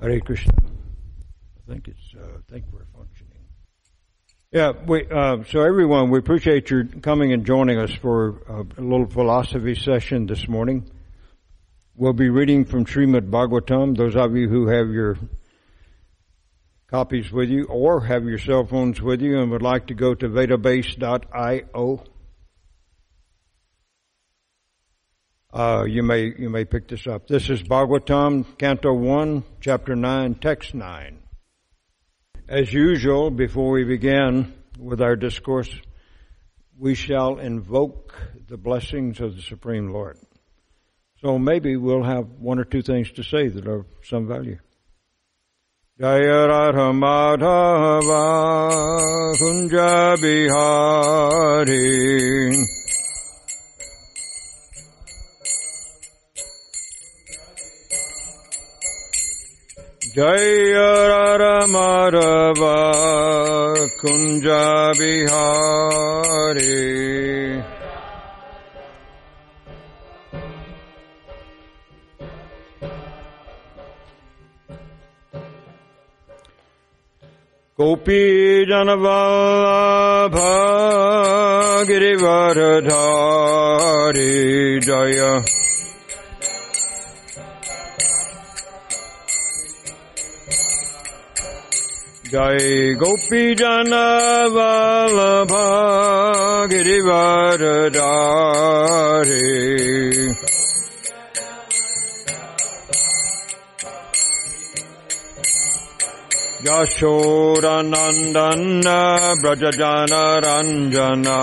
Hare Krishna. I think it's, uh, I think we're functioning. Yeah, we, uh, so everyone, we appreciate your coming and joining us for a, a little philosophy session this morning. We'll be reading from Srimad Bhagavatam. Those of you who have your copies with you or have your cell phones with you and would like to go to vedabase.io, uh, you may you may pick this up. This is Bhagavatam, Canto One, Chapter Nine, Text Nine. As usual, before we begin with our discourse, we shall invoke the blessings of the Supreme Lord. So maybe we'll have one or two things to say that are of some value. Madhava Jaya Radha Kunja Bihari Gopi Janavallabha Girivaradhari Jaya Jai Gopi Janavallabha Girivaradhari Yashodanandana Brajajana Ranjana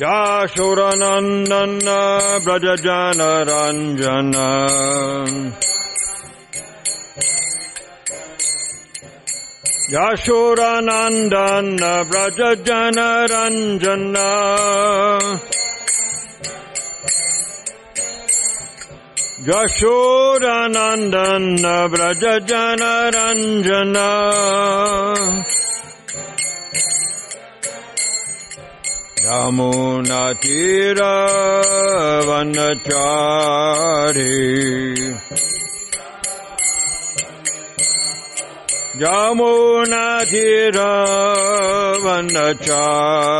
Yashodanandana Brajajana Ranjana Yashodanandana Brajajana Ranjana Jashodanandana Brajajana Ranjana Yamunatira Vanachari Yamunatira Vanachari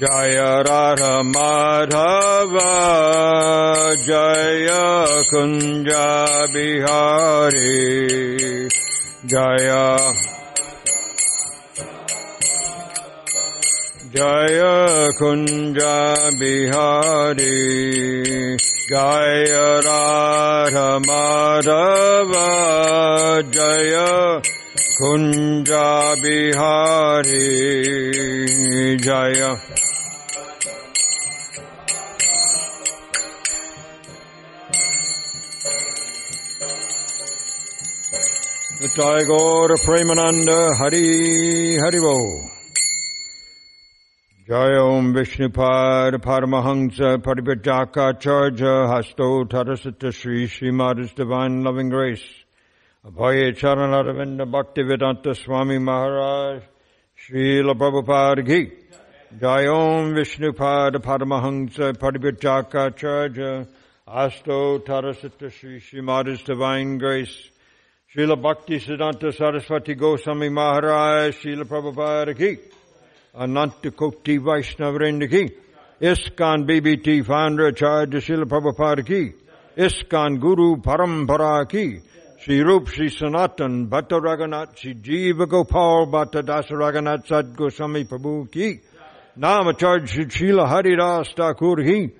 Jaya Radha Madhava Jaya Kunja Bihari Jaya. Jaya Kunja Bihari. Jaya Radha Madhava. Jaya Kunja Bihari Nitai Gaur Premananda Hari Haribo. Jaya Om Vishnupad Paramahansa Paripajaka Charja Hasto Tarasata Sri Divine Loving Grace. Abhaya Charanaravinda Bhaktivedanta Swami Maharaj Srila Prabhupada Ki. Jaya Om Vishnupad Paramahansa Paripajaka Charja Asto Tarasata Sri Divine Grace. Srila Bhakti Siddhanta Saraswati Goswami Maharaj, Srila Prabhupada Ki, Ananta Koti Vaishnavrinda Ki, ISKCON BBT founder Acharya Srila Prabhupada Ki, ISKCON Guru Parampara Ki, Sri Rup Sri Sanatan Bhatta Raghunath Sri Jiva Gopal Bhatta Dasa Raghunath Sad Goswami Prabhu Ki, Namacharya Sri Srila Haridas Thakur Ki,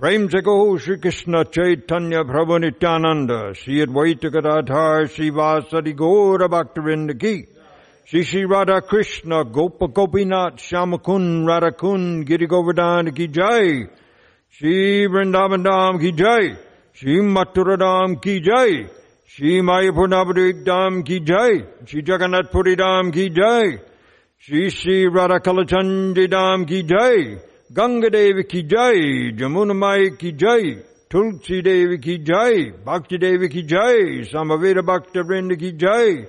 प्रेम से कहो श्री कृष्ण चैतन्य प्रभु नित्यानंद श्री अद्वैत गदाधार श्रीवासदि गौर भक्तवृंद की श्री श्री राधा कृष्ण गोप गोपीनाथ श्याम कुंड राधा कुंड गिरि गोवर्धन की जय श्री वृंदावन धाम की जय श्री मथुरा धाम की जय श्री मायापुर नवद्वीप धाम की जय श्री जगन्नाथपुरी धाम की जय श्री श्री राधा कलचंडी धाम की जय गंगा देवी की जय जमुना माई की जय तुलसी देवी की जय भक्ति देवी की जय समवेद भक्त वृंद की जय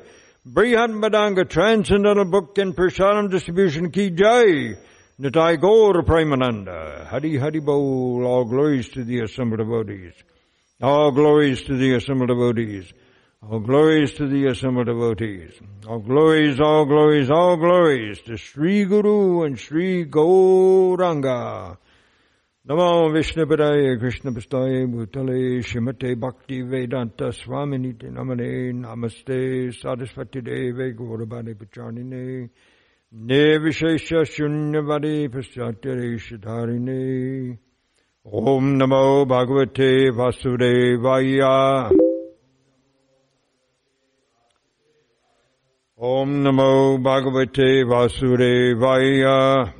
Brihan Madanga Transcendental Book and Prasadam Distribution Ki Jai. Nitai Gaur Premananda. Hari Hari Bol. All glories to the assembled devotees. All glories to the assembled devotees. All glories to the assembled devotees. All glories, all glories, all glories to Sri Guru and Sri Gauranga. Namo Vishnupadaya Krishna Pastaya Bhutale Shimate Bhakti Vedanta Swaminiti Namane Namaste Sarasvati Deve Gauravade Pacharnine Nevishesha Shunyavade Paschatya Shadharine Om Namo Bhagavate Vasudevaya Om Namo Bhagavate Vasudevaya.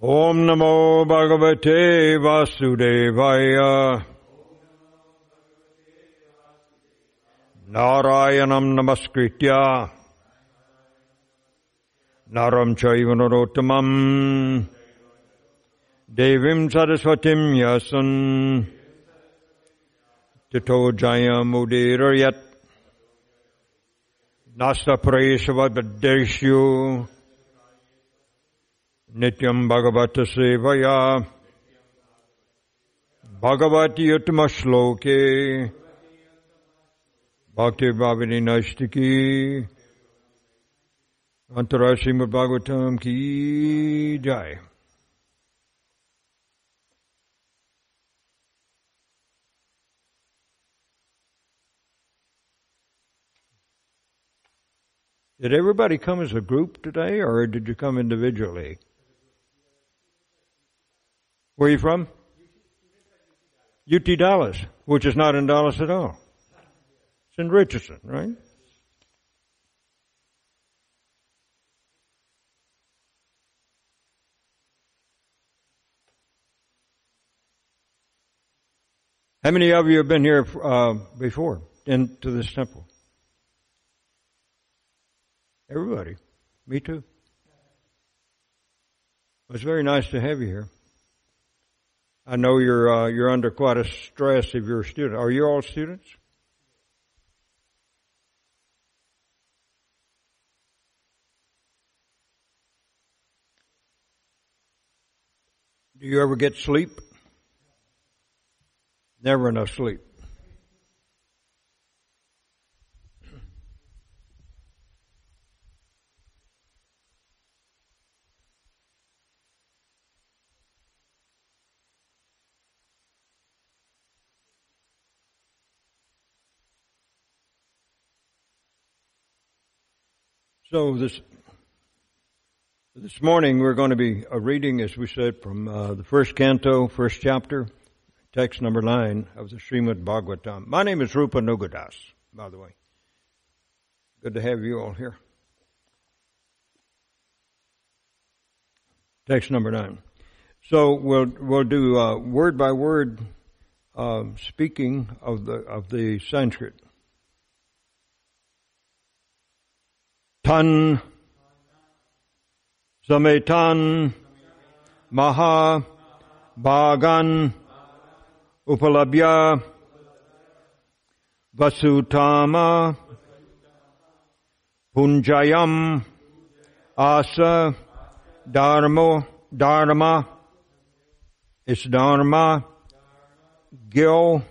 Om Namo Bhagavate Vasudevaya. Narayanam Namaskritya. Naram Chaiva Narottamam. Devim Saraswatim Yasan. Tito Jayam नास्तपुरेशवद्देश्यो नित्यम् भगवत्सेवया भगवत्युत्मश्लोके भक्तिभाविनी नष्टिकी अंतर्राष्ट्रीय भगवतम की जाए Did everybody come as a group today or did you come individually? Where are you from? UT Dallas, which is not in Dallas at all. It's in Richardson, right? How many of you have been here uh, before into this temple? Everybody. Me too. It's very nice to have you here. I know you're uh, you're under quite a stress if you're a student. Are you all students? Do you ever get sleep? Never enough sleep. So this this morning we're going to be uh, reading, as we said, from uh, the first canto, first chapter, text number nine of the Srimad Bhagavatam. My name is Rupanuga Das, by the way. Good to have you all here. Text number nine. So we'll we'll do uh, word by word uh, speaking of the of the Sanskrit. Tan. Sametan. Maha. Bhagan. Upalabhya. Vasutama. Punjayam. Asa. Dharma. Dharma. Is Dharma. Gil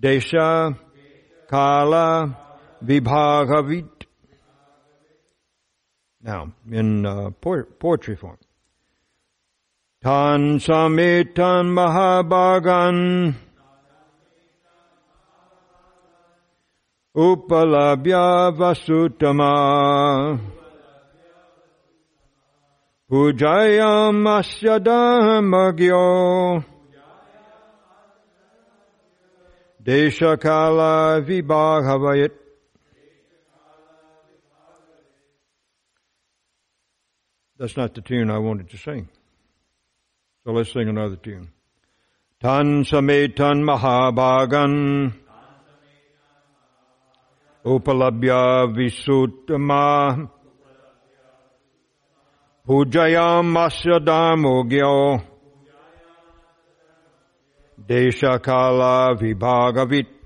Desha. Kala. Vibhagavit now, in uh, poetry form. Tan samitan mahabagan. Upalabhya vasutama. Pujayam asya dhamagyo. Deshakala vibhagavayat That's not the tune I wanted to sing. So let's sing another tune. Tan sametan mahabhagan upalabhya visuttama pujayam asya dhamogyo deshakala vibhagavit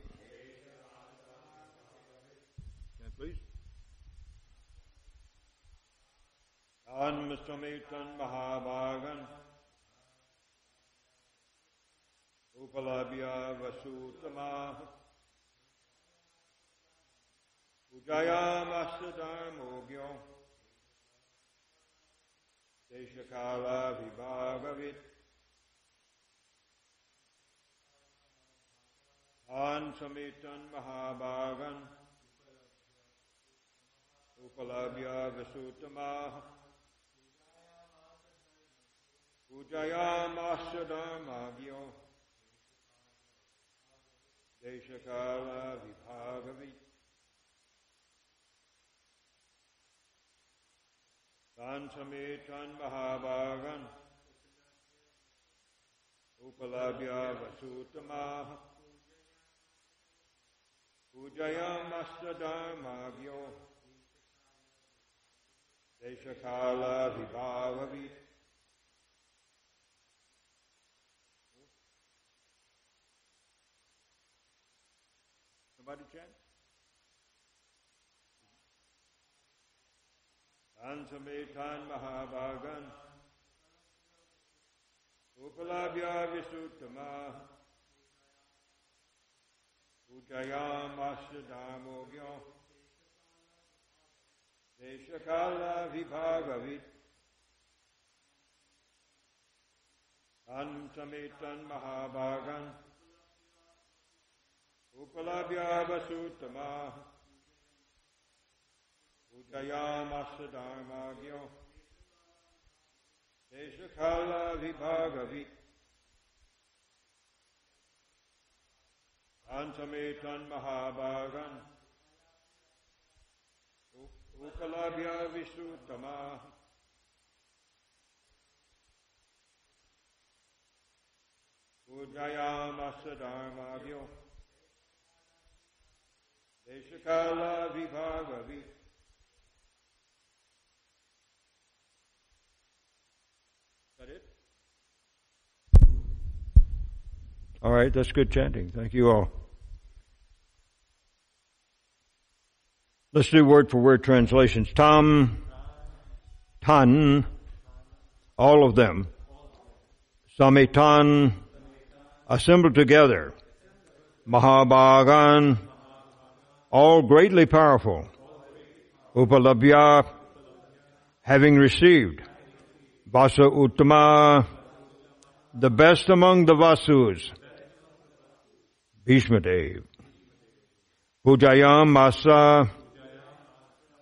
Anmastamitan Mahabhagan Upalabhya Vasutama Ujayamasadharmogyo Deshakala Vibhagavit Ansamitan Mahabhagan Upalabhya Vasutama Ujayamasa Dharmagyo Tansametan Mahabhagan Upalabhya Vasutamaha Ujayamasta Dharmagyo Deshakala Vibhagavit Somebody chant? Ansametan Mahabhagan. Upalabhya Visuttama Ujayam Ashdamogyo Deshakala Vibhagavit Ansametan Mahabhagan Upalabhya Vasuttama Ujayamasa Dharmagyo. Deshakala Vibhagavit Antametan Mahabhagan Ukalabhya Visuttama Ujayamasa Dharmagyo Deshakala Vibhagavit that it? All right, that's good chanting. Thank you all. Let's do word for word translations. Tom, tan, all of them. Samitan, assembled together. Mahabhagan, all greatly powerful. Upalabhya, having received. Vasa Uttama, the best among the Vasus. Bhishma Bhishmadev. Pujayam Masa,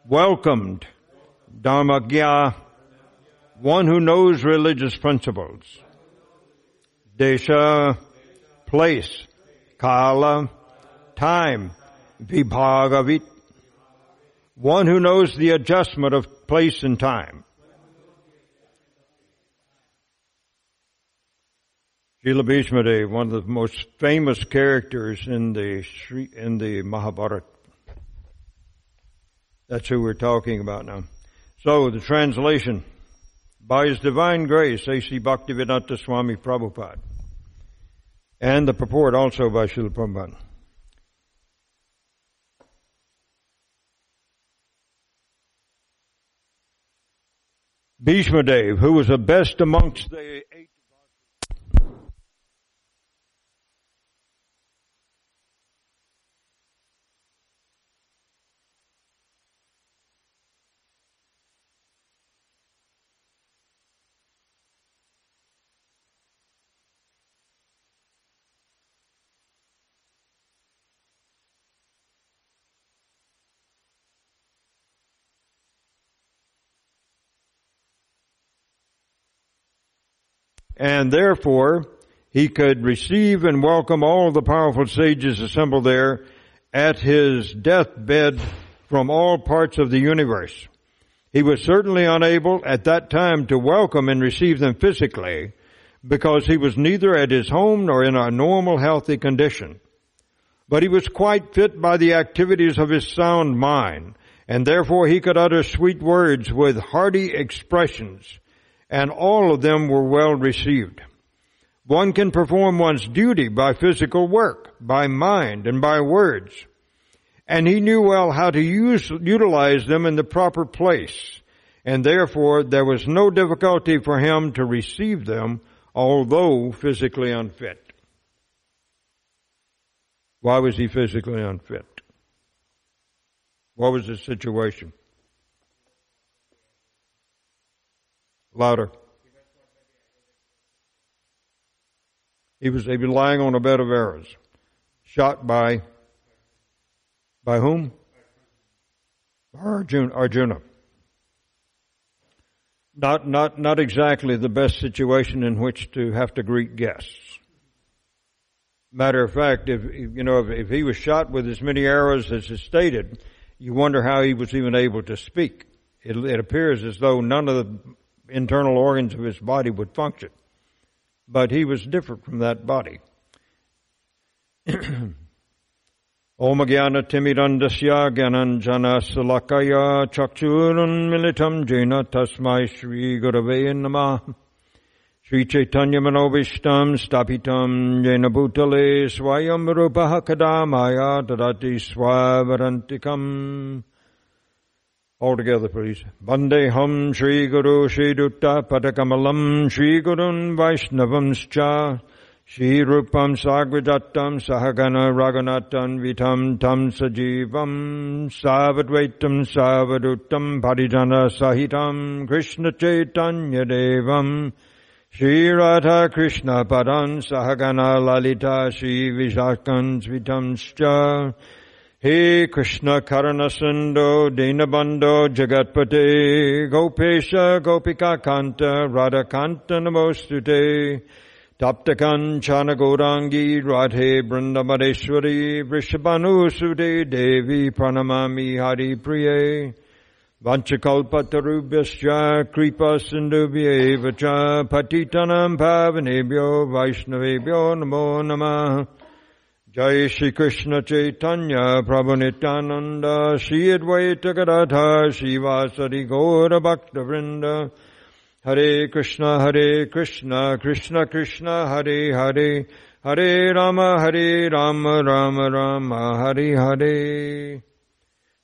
welcomed. Dharmagya, one who knows religious principles. Desha, place. Kala, time. Vibhagavit, one who knows the adjustment of place and time. Srila Bhishmadev, one of the most famous characters in the Sri, in the Mahabharata. That's who we're talking about now. So the translation, by His divine grace, A.C. Bhaktivedanta Swami Prabhupada, and the purport also by Srila Prabhupada. Bhishmadev, who was the best amongst the eight and therefore he could receive and welcome all the powerful sages assembled there at his deathbed from all parts of the universe. He was certainly unable at that time to welcome and receive them physically because he was neither at his home nor in a normal healthy condition. But he was quite fit by the activities of his sound mind and therefore he could utter sweet words with hearty expressions and all of them were well received. One can perform one's duty by physical work, by mind, and by words. And he knew well how to use, utilize them in the proper place. and therefore there was no difficulty for him to receive them, although physically unfit. Why was he physically unfit? What was his situation? Louder. He was, he was lying on a bed of arrows, shot by, by whom? Arjuna. Arjuna. Not, not, not exactly the best situation in which to have to greet guests. Matter of fact, if, you know, if, if he was shot with as many arrows as is stated, you wonder how he was even able to speak. It, it appears as though none of the internal organs of his body would function. But he was different from that body. Om Jnana Timirandasya Gyananjana Salakaya Chakchurun Militam Jena Tasmai Shri Gurave Namah Shri Chaitanya Manovishtam Stapitam Jena Bhutale Swayam Rupaha Kadamaya Dadati Swavarantikam all together, please. Vandeham Sri Guru Sri Dutta Padakamalam Sri Gurun Vaishnavamscha Sri Rupam Sagvidattam Sahagana Raghunattam Vitam Tam Sajivam Savadvaitam Savaduttam Parijana Sahitam Krishna Chaitanya Devam Sri Radha Krishna Padan Sahagana Lalita Sri Vishakans Vitamscha He Krishna Karanasando Dinabando Jagatpate Gopesha Gopika Kanta Radha Kanta Namostute Taptakan Chana Gaurangi Radhe Brindamadeshwari Vrishabhanu Sude Devi Pranamami Hari Priye Vanchakalpatarubhyascha Kripa Sindhubhye Vacha Patitanam Pavanebhyo Vaishnavebhyo Namo Namah Jai Shri Krishna Chaitanya Prabhu Nityananda Shri Advaita Gadadha Shivasari Gaura Bhakta Vrinda Hare Krishna Hare Krishna Krishna Krishna Hare Hare Hare Rama Hare Rama Rama Rama Hare Hare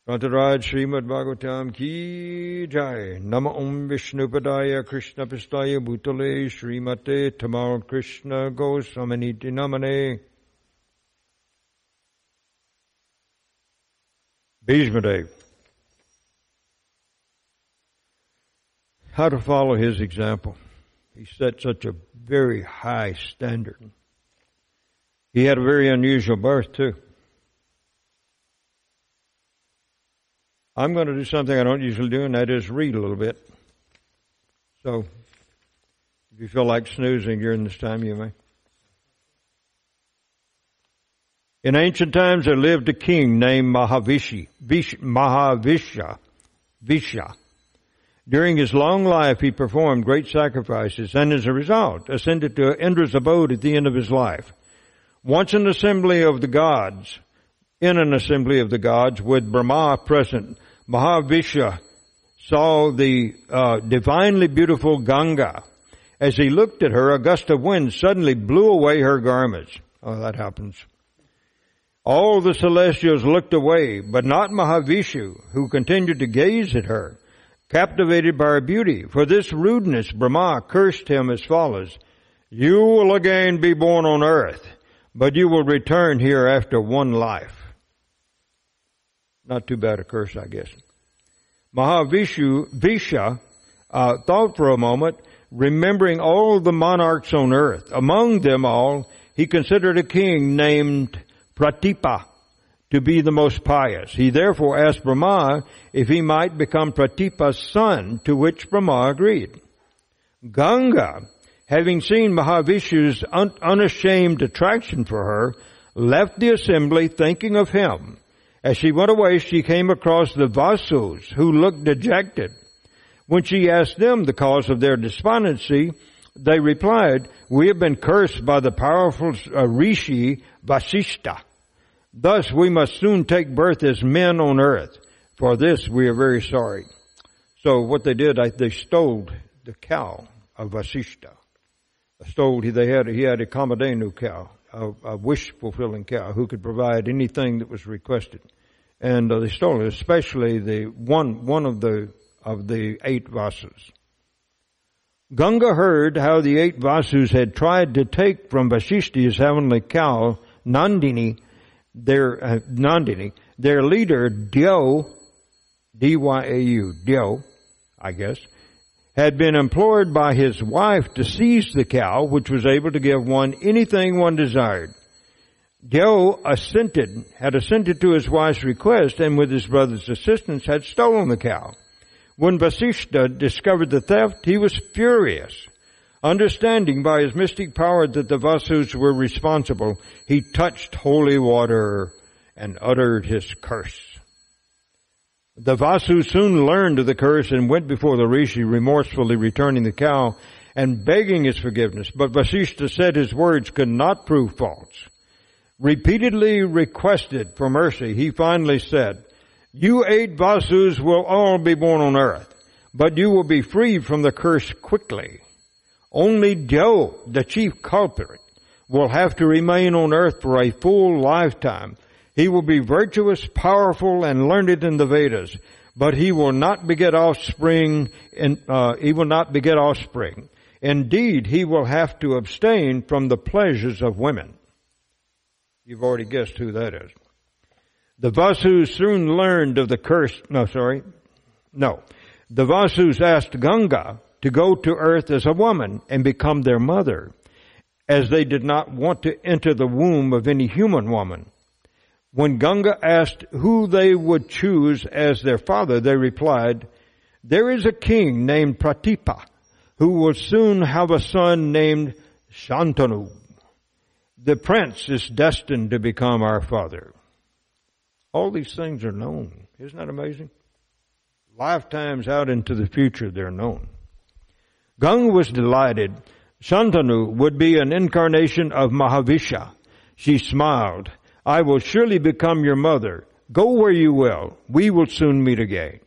Grantaraj Srimad Bhagavatam Ki Jai Nama Om Vishnu Padaya Krishna Pistaya Bhutale Srimate Tamal Krishna Gosamaniti Namane Bhishmadev. How to follow his example. He set such a very high standard. He had a very unusual birth too. I'm going to do something I don't usually do, and that is read a little bit. So, if you feel like snoozing during this time, you may. In ancient times, there lived a king named Mahavishi, Vish, Mahavisha, Visha. During his long life, he performed great sacrifices and as a result ascended to Indra's abode at the end of his life. Once an assembly of the gods, in an assembly of the gods with Brahma present, Mahavisha saw the uh, divinely beautiful Ganga. As he looked at her, a gust of wind suddenly blew away her garments. Oh, that happens. All the celestials looked away, but not Mahavishu, who continued to gaze at her, captivated by her beauty. For this rudeness, Brahma cursed him as follows, You will again be born on earth, but you will return here after one life. Not too bad a curse, I guess. Mahavishu, Visha, uh, thought for a moment, remembering all the monarchs on earth. Among them all, he considered a king named Pratipa to be the most pious. He therefore asked Brahma if he might become Pratipa's son, to which Brahma agreed. Ganga, having seen Mahavishu's un- unashamed attraction for her, left the assembly thinking of him. As she went away, she came across the Vasus, who looked dejected. When she asked them the cause of their despondency, they replied, We have been cursed by the powerful uh, Rishi Vasishta. Thus we must soon take birth as men on earth. For this we are very sorry. So what they did, they stole the cow of Vasishta. Stole, they had, he had a Kamadhenu cow, a, a wish fulfilling cow who could provide anything that was requested. And uh, they stole it, especially the one, one of the of the eight Vasus. Ganga heard how the eight Vasus had tried to take from Vasishti's heavenly cow, Nandini, their, uh, Nandini, their leader, Dyo, D-Y-A-U, Dyo, I guess, had been implored by his wife to seize the cow, which was able to give one anything one desired. Dyo assented, had assented to his wife's request and with his brother's assistance had stolen the cow. When Vasishta discovered the theft, he was furious. Understanding by his mystic power that the Vasus were responsible, he touched holy water and uttered his curse. The Vasu soon learned of the curse and went before the Rishi, remorsefully returning the cow and begging his forgiveness. But Vasishta said his words could not prove false. Repeatedly requested for mercy, he finally said, You eight Vasus will all be born on earth, but you will be freed from the curse quickly. Only Dyo, the chief culprit, will have to remain on earth for a full lifetime he will be virtuous, powerful, and learned in the Vedas, but he will not beget offspring. In, uh, he will not beget offspring. Indeed, he will have to abstain from the pleasures of women. You've already guessed who that is. The Vasus soon learned of the curse. No, sorry, no. The Vasus asked Ganga to go to earth as a woman and become their mother, as they did not want to enter the womb of any human woman. When Ganga asked who they would choose as their father, they replied, there is a king named Pratipa who will soon have a son named Shantanu. The prince is destined to become our father. All these things are known. Isn't that amazing? Lifetimes out into the future, they're known. Ganga was delighted. Shantanu would be an incarnation of Mahavisha. She smiled I will surely become your mother. Go where you will. We will soon meet again.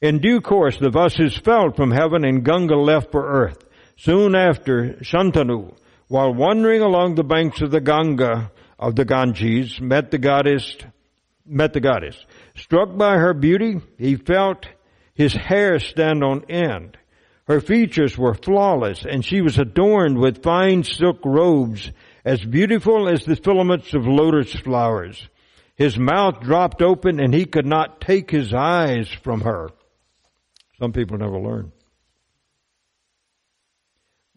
In due course, the Vasus fell from heaven and Ganga left for earth. Soon after, Shantanu, while wandering along the banks of the Ganga, of the Ganges, met the goddess, met the goddess. Struck by her beauty, he felt his hair stand on end. Her features were flawless and she was adorned with fine silk robes as beautiful as the filaments of lotus flowers. His mouth dropped open and he could not take his eyes from her. Some people never learn.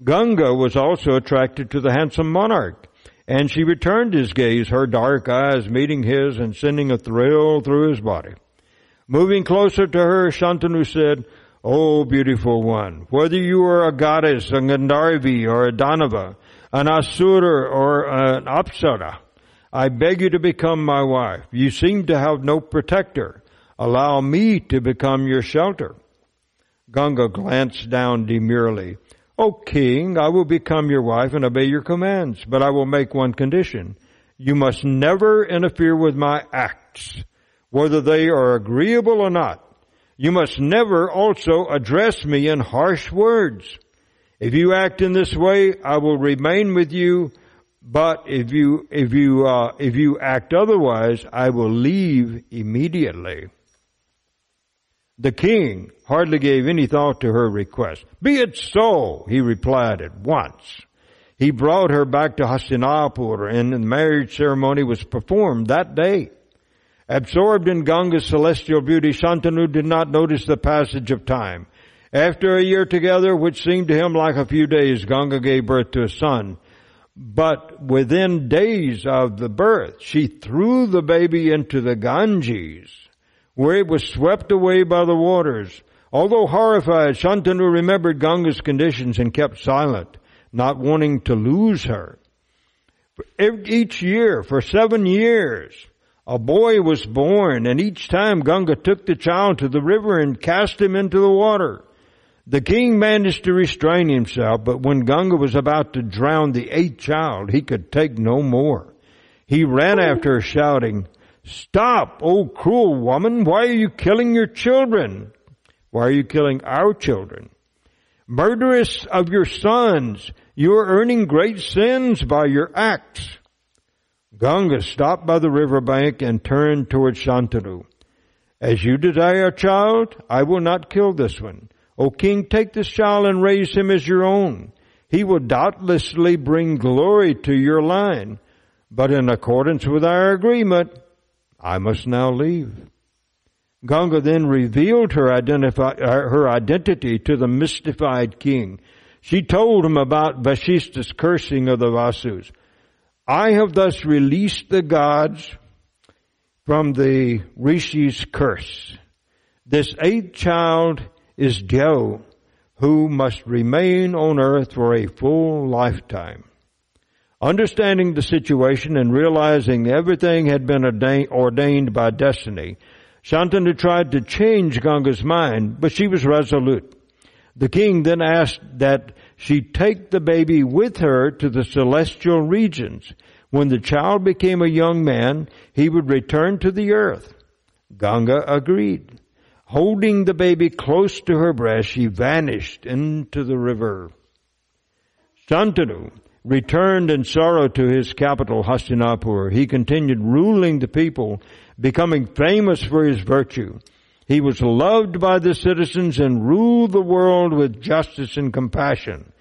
Ganga was also attracted to the handsome monarch, and she returned his gaze, her dark eyes meeting his and sending a thrill through his body. Moving closer to her, Shantanu said, O beautiful one, whether you are a goddess, a Gandharvi, or a Danava, an Asura or an Apsara. I beg you to become my wife. You seem to have no protector. Allow me to become your shelter. Ganga glanced down demurely. O king, I will become your wife and obey your commands, but I will make one condition. You must never interfere with my acts, whether they are agreeable or not. You must never also address me in harsh words. If you act in this way, I will remain with you. But if you, if you, uh, if you act otherwise, I will leave immediately. The king hardly gave any thought to her request. Be it so, he replied at once. He brought her back to Hastinapur and the marriage ceremony was performed that day. Absorbed in Ganga's celestial beauty, Shantanu did not notice the passage of time. After a year together, which seemed to him like a few days, Ganga gave birth to a son. But within days of the birth, she threw the baby into the Ganges, where it was swept away by the waters. Although horrified, Shantanu remembered Ganga's conditions and kept silent, not wanting to lose her. Each year, for seven years, a boy was born, and each time Ganga took the child to the river and cast him into the water. The king managed to restrain himself, but when Ganga was about to drown the eighth child, he could take no more. He ran after her shouting, Stop, O cruel woman, why are you killing your children? Why are you killing our children? Murderess of your sons, you are earning great sins by your acts. Ganga stopped by the riverbank and turned towards Shantanu. As you desire a child, I will not kill this one. O king, take this child and raise him as your own. He will doubtlessly bring glory to your line. But in accordance with our agreement, I must now leave. Ganga then revealed her, identify, uh, her identity to the mystified king. She told him about Vasishta's cursing of the Vasus. I have thus released the gods from the Rishi's curse. This eighth child is Dyo, who must remain on earth for a full lifetime. Understanding the situation and realizing everything had been ordained by destiny, Shantanu tried to change Ganga's mind, but she was resolute. The king then asked that she take the baby with her to the celestial regions. When the child became a young man, he would return to the earth. Ganga agreed. Holding the baby close to her breast, she vanished into the river. Shantanu returned in sorrow to his capital, Hastinapur. He continued ruling the people becoming famous for his virtue. He was loved by the citizens and ruled the world with justice and compassion.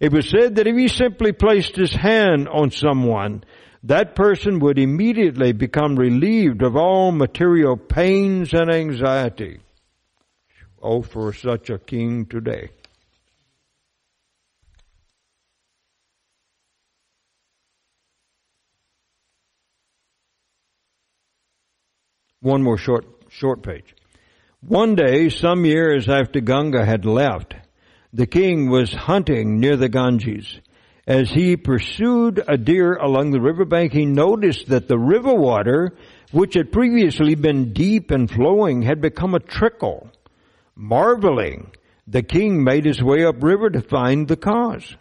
It was said that if he simply placed his hand on someone, that person would immediately become relieved of all material pains and anxiety. Oh, for such a king today. One more short, short page. One day, some years after Ganga had left, the king was hunting near the Ganges. As he pursued a deer along the riverbank, he noticed that the river water, which had previously been deep and flowing, had become a trickle. Marveling, the king made his way upriver to find the cause.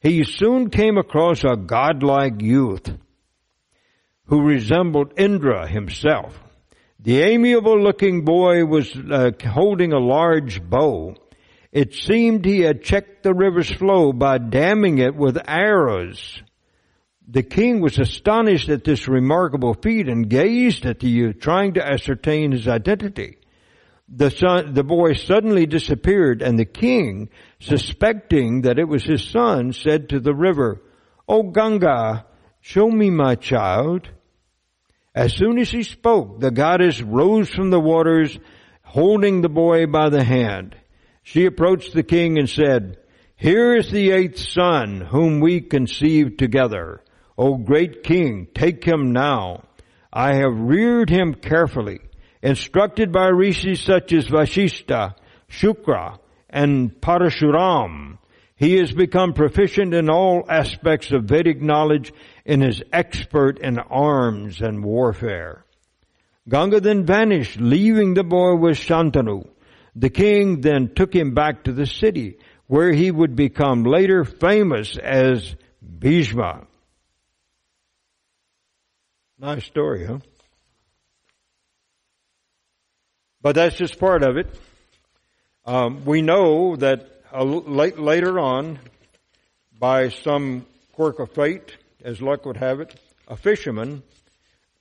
He soon came across a godlike youth who resembled Indra himself. The amiable looking boy was uh, holding a large bow. It seemed he had checked the river's flow by damming it with arrows. The king was astonished at this remarkable feat and gazed at the youth, trying to ascertain his identity. The son, the boy suddenly disappeared and the king, suspecting that it was his son, said to the river, O Ganga, show me my child. As soon as he spoke, the goddess rose from the waters, holding the boy by the hand. She approached the king and said, Here is the eighth son whom we conceived together. O great king, take him now. I have reared him carefully, instructed by rishis such as Vashishta, Shukra, and Parashuram. He has become proficient in all aspects of Vedic knowledge and is expert in arms and warfare. Ganga then vanished, leaving the boy with Shantanu. The king then took him back to the city, where he would become later famous as Bhishma. Nice story, huh? But that's just part of it. Um, we know that late, later on, by some quirk of fate, as luck would have it, a fisherman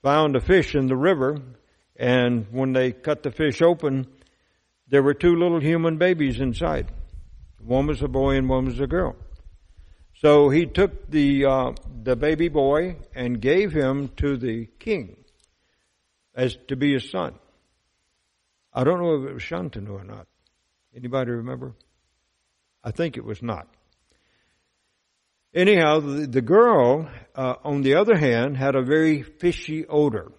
found a fish in the river, and when they cut the fish open, there were two little human babies inside. One was a boy and one was a girl. So he took the uh, the baby boy and gave him to the king as to be his son. I don't know if it was Shantanu or not. Anybody remember? I think it was not. Anyhow, the, the girl, uh, on the other hand, had a very fishy odor.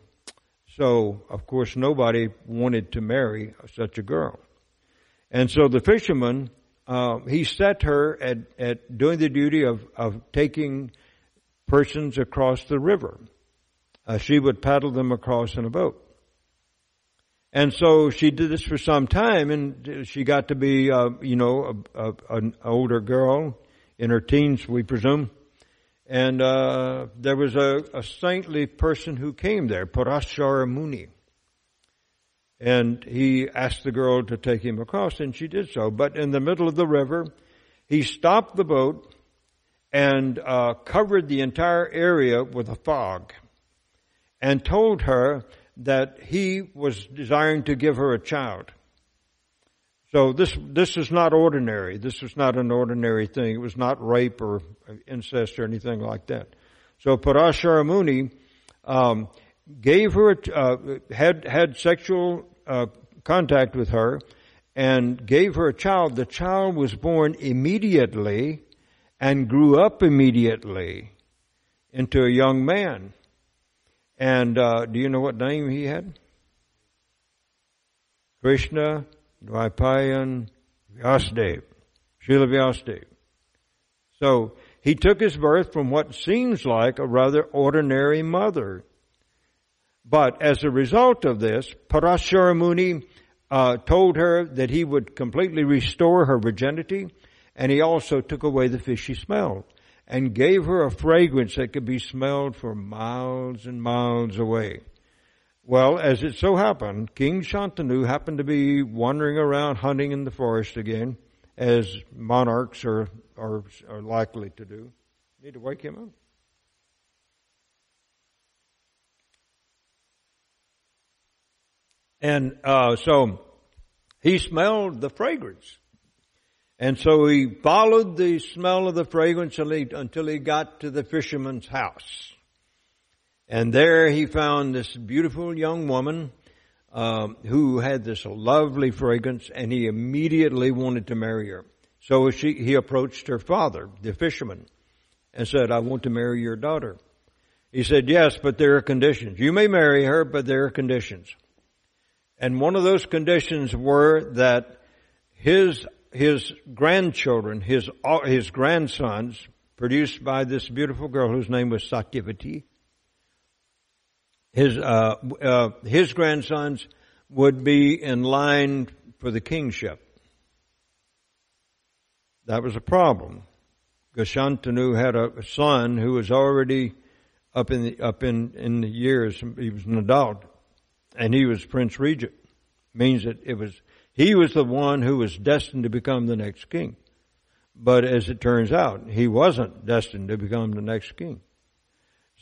So, of course, nobody wanted to marry such a girl. And so the fisherman, uh, he set her at, at doing the duty of, of taking persons across the river. Uh, she would paddle them across in a boat. And so she did this for some time, and she got to be, uh, you know, a, a, an older girl in her teens, we presume. And uh, there was a, a, saintly person who came there, Parashara Muni. And he asked the girl to take him across, and she did so. But in the middle of the river, he stopped the boat and uh, covered the entire area with a fog and told her that he was desiring to give her a child. So this this is not ordinary. This was not an ordinary thing. It was not rape or incest or anything like that. So Parashara Muni um, gave her uh, had had sexual uh, contact with her and gave her a child. The child was born immediately and grew up immediately into a young man. And uh, do you know what name he had? Krishna Dvaipayan Vyasadeva, Srila Vyasadeva. So he took his birth from what seems like a rather ordinary mother. But as a result of this, Parashara Muni uh, told her that he would completely restore her virginity, and he also took away the fishy smell and gave her a fragrance that could be smelled for miles and miles away. Well, as it so happened, King Shantanu happened to be wandering around hunting in the forest again, as monarchs are, are, are likely to do. Need to wake him up. And uh, so he smelled the fragrance. And so he followed the smell of the fragrance until he got to the fisherman's house. And there he found this beautiful young woman um, who had this lovely fragrance, and he immediately wanted to marry her. So she, he approached her father, the fisherman, and said, I want to marry your daughter. He said, yes, but there are conditions. You may marry her, but there are conditions. And one of those conditions were that his, his grandchildren, his, his grandsons, produced by this beautiful girl whose name was Satyavati, his uh, uh, his grandsons would be in line for the kingship. That was a problem. Gashantanu had a son who was already up in the, up in in the years. He was an adult, and he was prince regent. Means that it was he was the one who was destined to become the next king. But as it turns out, he wasn't destined to become the next king.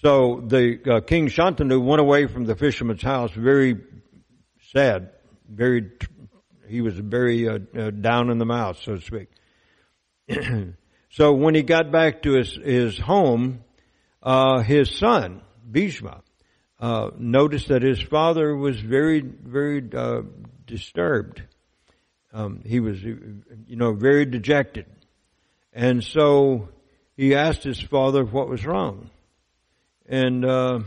So the uh, King Shantanu went away from the fisherman's house very sad, very, he was very uh, uh, down in the mouth, so to speak. so when he got back to his, his home, uh, his son, Bhishma, uh, noticed that his father was very, very uh, disturbed. Um, he was, you know, very dejected. And so he asked his father what was wrong. And uh,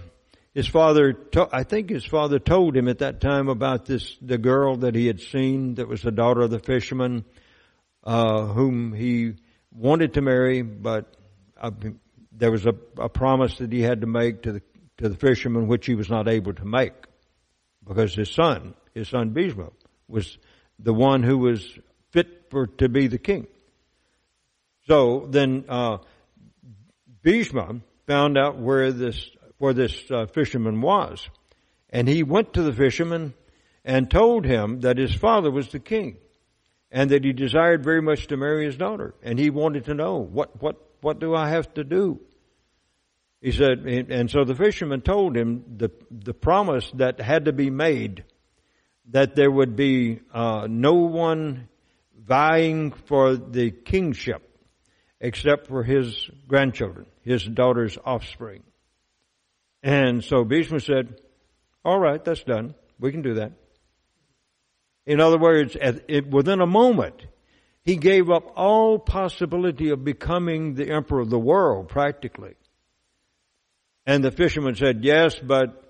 his father, to- I think his father told him at that time about this the girl that he had seen that was the daughter of the fisherman, uh, whom he wanted to marry, but uh, there was a, a promise that he had to make to the to the fisherman, which he was not able to make, because his son, his son Bhishma, was the one who was fit for to be the king. So then uh, Bhishma found out where this where this uh, fisherman was, and he went to the fisherman and told him that his father was the king, and that he desired very much to marry his daughter, and he wanted to know what what what do I have to do. He said, and so the fisherman told him the the promise that had to be made that there would be uh, no one vying for the kingship except for his grandchildren, his daughter's offspring. And so Bhishma said, all right, that's done. We can do that. In other words, it, within a moment, he gave up all possibility of becoming the emperor of the world, practically. And the fisherman said, yes, but,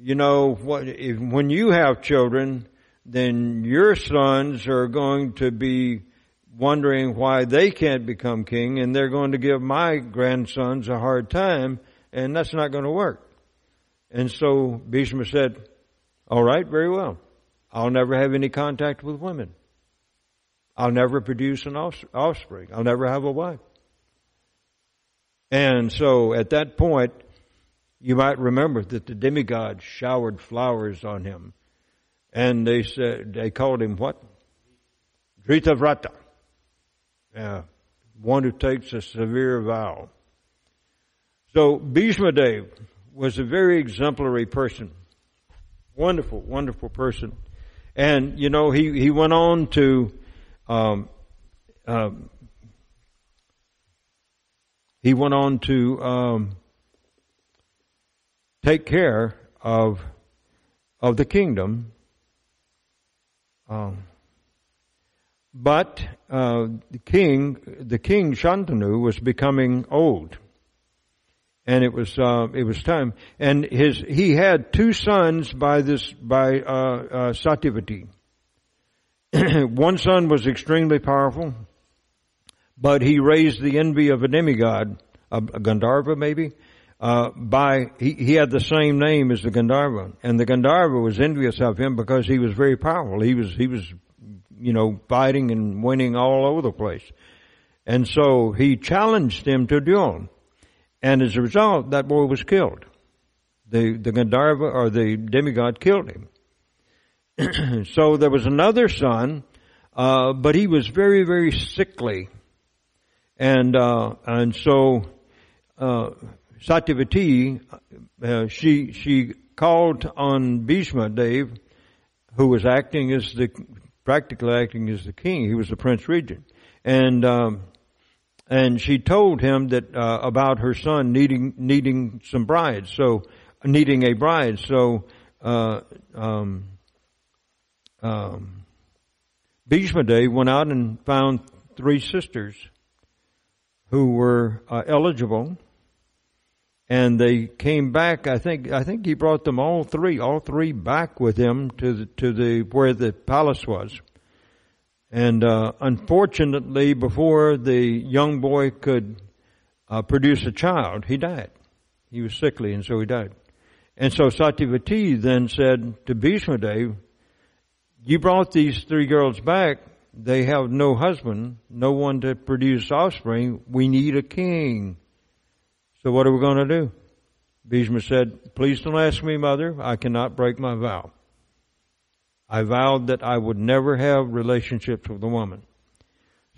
you know, what, if, when you have children, then your sons are going to be wondering why they can't become king and they're going to give my grandsons a hard time and that's not going to work. And so Bhishma said, all right, very well. I'll never have any contact with women. I'll never produce an offspring. I'll never have a wife. And so at that point, you might remember that the demigods showered flowers on him. And they said, they called him what? Vrata uh, one who takes a severe vow. So Bhishma Dev was a very exemplary person. Wonderful, wonderful person. And, you know, he, he went on to, um, um, he went on to um, take care of of the kingdom. Um, but uh, the king, the king Shantanu, was becoming old, and it was uh, it was time. And his he had two sons by this by uh, uh Satyavati. One son was extremely powerful, but he raised the envy of a demigod, a, a Gandharva maybe, uh, by he, he had the same name as the Gandharva, and the Gandharva was envious of him because he was very powerful. He was he was you know, fighting and winning all over the place. And so he challenged him to duel. And as a result, that boy was killed. The, the Gandharva or the demigod killed him. so there was another son, uh, but he was very, very sickly. And, uh, and so, uh, Satyavati, uh, she, she called on Bhishma Dev, who was acting as the practically acting as the king. He was the prince regent, and um, and she told him that uh, about her son needing needing some brides, so needing a bride. So uh, um, um, Bhishma Dev went out and found three sisters who were uh, eligible and they came back. I think I think he brought them all three, all three back with him to the to the where the palace was. And uh, unfortunately, before the young boy could uh, produce a child, he died. He was sickly, and so he died. And so Satyavati then said to Bhishmadev, "You brought these three girls back. They have no husband, no one to produce offspring. We need a king." So what are we going to do? Bhishma said, please don't ask me, mother. I cannot break my vow. I vowed that I would never have relationships with a woman.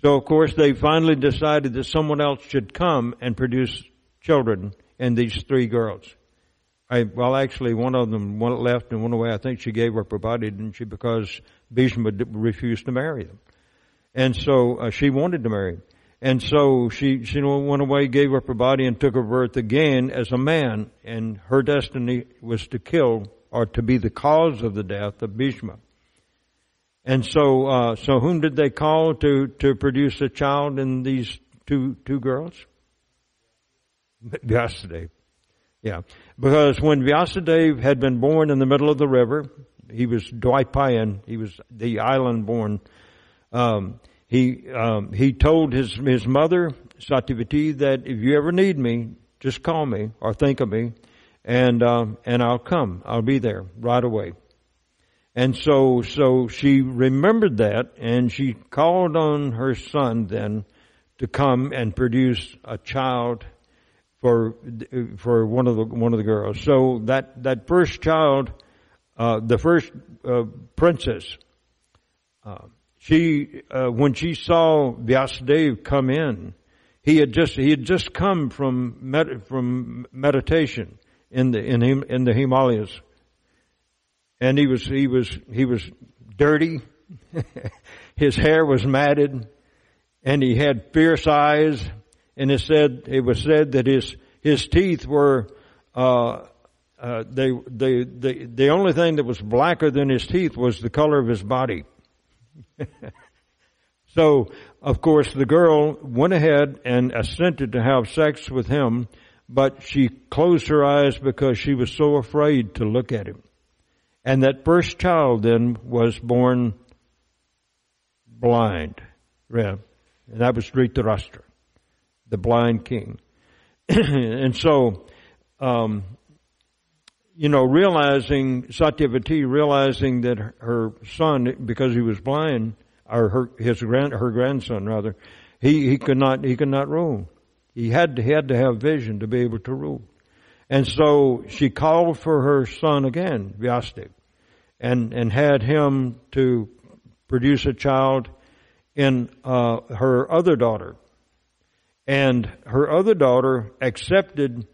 So of course they finally decided that someone else should come and produce children and these three girls. I, well, actually, one of them one left and went away. I think she gave up her body, didn't she? Because Bhishma refused to marry them, and so uh, she wanted to marry. And so she, she went away, gave up her body, and took her birth again as a man. And her destiny was to kill or to be the cause of the death of Bhishma. And so, uh, so whom did they call to, to produce a child in these two, two girls? Vyasadeva. Yeah. Because when Vyasadeva had been born in the middle of the river, he was Dwaipayan, he was the island born, um, he um, he told his his mother Satyavati that if you ever need me, just call me or think of me, and um, and I'll come. I'll be there right away. And so so she remembered that, and she called on her son then to come and produce a child for for one of the one of the girls. So that that first child, uh, the first uh, princess. Uh, she, uh, when she saw Vyasadeva come in, he had just, he had just come from, med- from meditation in the, in, him, in the Himalayas. And he was, he was, he was dirty. his hair was matted and he had fierce eyes and it said, it was said that his, his teeth were, uh, uh, they, they, they, the only thing that was blacker than his teeth was the color of his body. so, of course, the girl went ahead and assented to have sex with him, but she closed her eyes because she was so afraid to look at him. And that first child then was born blind. Yeah. And that was Dhritarashtra, the blind king. and so, um, you know, realizing Satyavati, realizing that her son, because he was blind, or her his grand her grandson rather, he he could not he could not rule. He had to, he had to have vision to be able to rule, and so she called for her son again, Vyasadeva, and and had him to produce a child in uh, her other daughter, and her other daughter accepted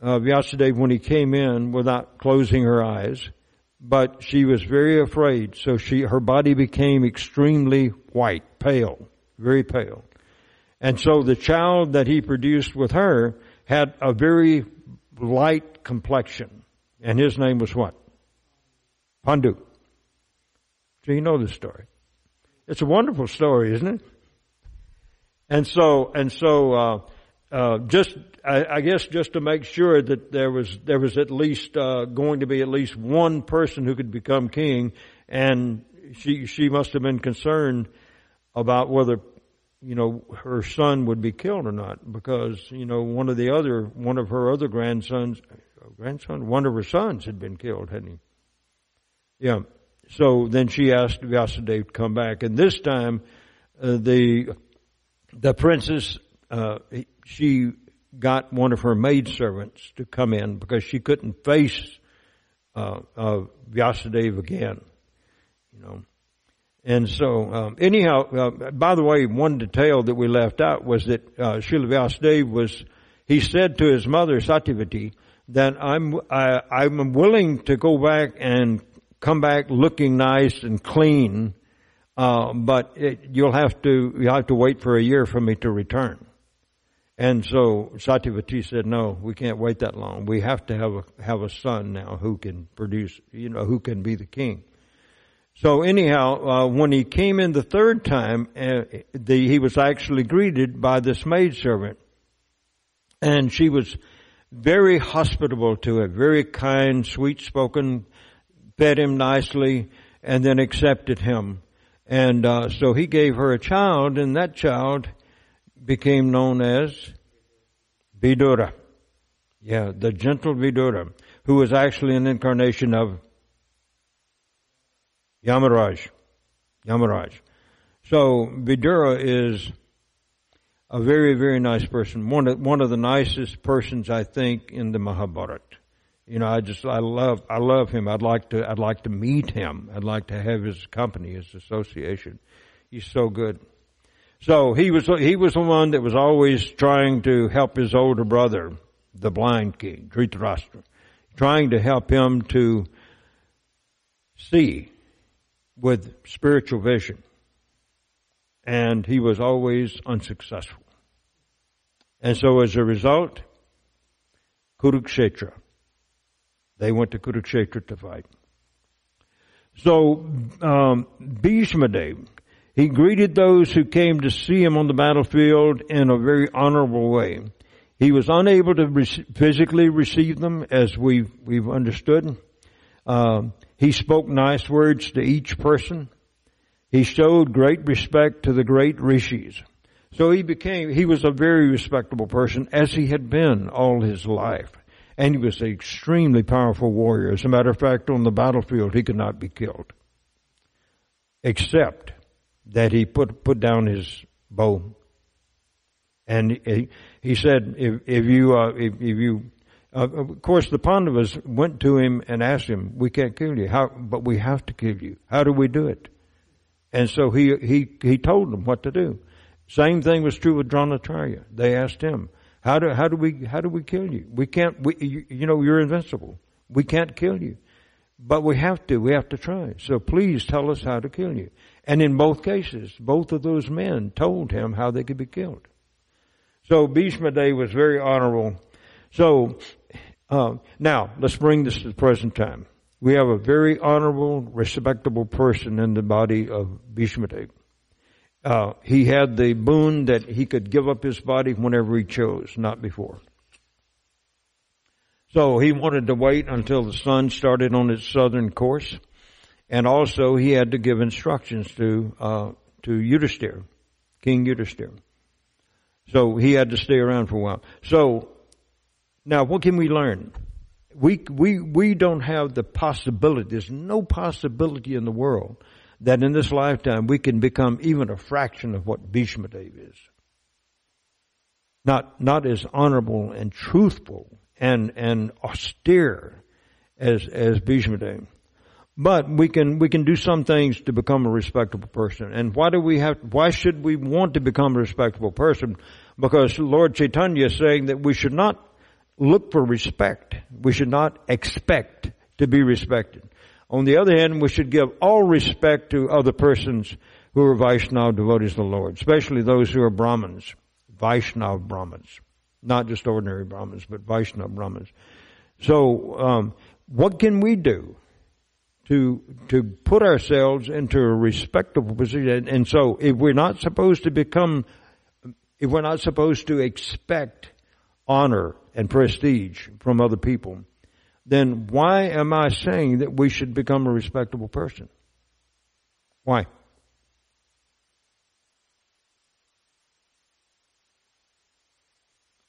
uh, Vyasadeva when he came in without closing her eyes, but she was very afraid. So she, her body became extremely white, pale, very pale. And so the child that he produced with her had a very light complexion. And his name was what? Pandu. So you know the story. It's a wonderful story, isn't it? And so, and so, uh, uh, just, I, I, guess just to make sure that there was, there was at least, uh, going to be at least one person who could become king, and she, she must have been concerned about whether, you know, her son would be killed or not, because, you know, one of the other, one of her other grandsons, grandson, one of her sons had been killed, hadn't he? Yeah. So then she asked Vyasadeva to come back, and this time, uh, the, the princess, uh, she got one of her maidservants to come in because she couldn't face uh, uh, Vyasadeva again, you know. And so, um, anyhow, uh, by the way, one detail that we left out was that uh, Srila Vyasadeva was, he said to his mother, Satyavati, that I'm, I, I'm willing to go back and come back looking nice and clean, uh, but it, you'll have to, you have to wait for a year for me to return. And so Satyavati said, no, we can't wait that long. We have to have a, have a son now who can produce, you know, who can be the king. So anyhow, uh, when he came in the third time, uh, the, he was actually greeted by this maidservant. And she was very hospitable to him, very kind, sweet spoken, fed him nicely, and then accepted him. And uh, so he gave her a child, and that child became known as Vidura. Yeah, the gentle Vidura, who was actually an incarnation of Yamaraj. Yamaraj. So Vidura is a very, very nice person. One of, one of the nicest persons I think in the Mahabharata. You know, I just, I love, I love him. I'd like to, I'd like to meet him. I'd like to have his company, his association. He's so good. So he was, he was the one that was always trying to help his older brother, the blind king, Dhritarashtra, trying to help him to see with spiritual vision. And he was always unsuccessful. And so as a result, Kurukshetra, they went to Kurukshetra to fight. So, um, Bhishma Dev, he greeted those who came to see him on the battlefield in a very honorable way. He was unable to re- physically receive them as we've, we've understood. Uh, he spoke nice words to each person. He showed great respect to the great rishis. So he became, he was a very respectable person as he had been all his life. And he was an extremely powerful warrior. As a matter of fact, on the battlefield, he could not be killed. Except that he put put down his bow, and he, he said, "If, if you uh, if, if you." Uh, of course, the Pandavas went to him and asked him, "We can't kill you, how, but we have to kill you. How do we do it?" And so he he he told them what to do. Same thing was true with Dronacharya. They asked him, "How do how do we how do we kill you? We can't. We, you, you know you're invincible. We can't kill you, but we have to. We have to try. So please tell us how to kill you." And in both cases, both of those men told him how they could be killed. So Bhishma Dev was very honorable. So uh, now let's bring this to the present time. We have a very honorable, respectable person in the body of Bhishma Dev. Uh, he had the boon that he could give up his body whenever he chose, not before. So he wanted to wait until the sun started on its southern course and also he had to give instructions to uh, to Yudhisthira, King Yudhisthira. So he had to stay around for a while. So now, what can we learn? We we we don't have the possibility. There's no possibility in the world that in this lifetime we can become even a fraction of what Bhishma Dev is. Not not as honorable and truthful and and austere as as Bhishma Dev. But we can, we can do some things to become a respectable person. And why do we have, why should we want to become a respectable person? Because Lord Chaitanya is saying that we should not look for respect. We should not expect to be respected. On the other hand, we should give all respect to other persons who are Vaishnava devotees of the Lord, especially those who are Brahmins, Vaishnava Brahmins, not just ordinary Brahmins, but Vaishnava Brahmins. So, um, what can we do to to put ourselves into a respectable position? And so, if we're not supposed to become, if we're not supposed to expect honor and prestige from other people, then why am I saying that we should become a respectable person? Why?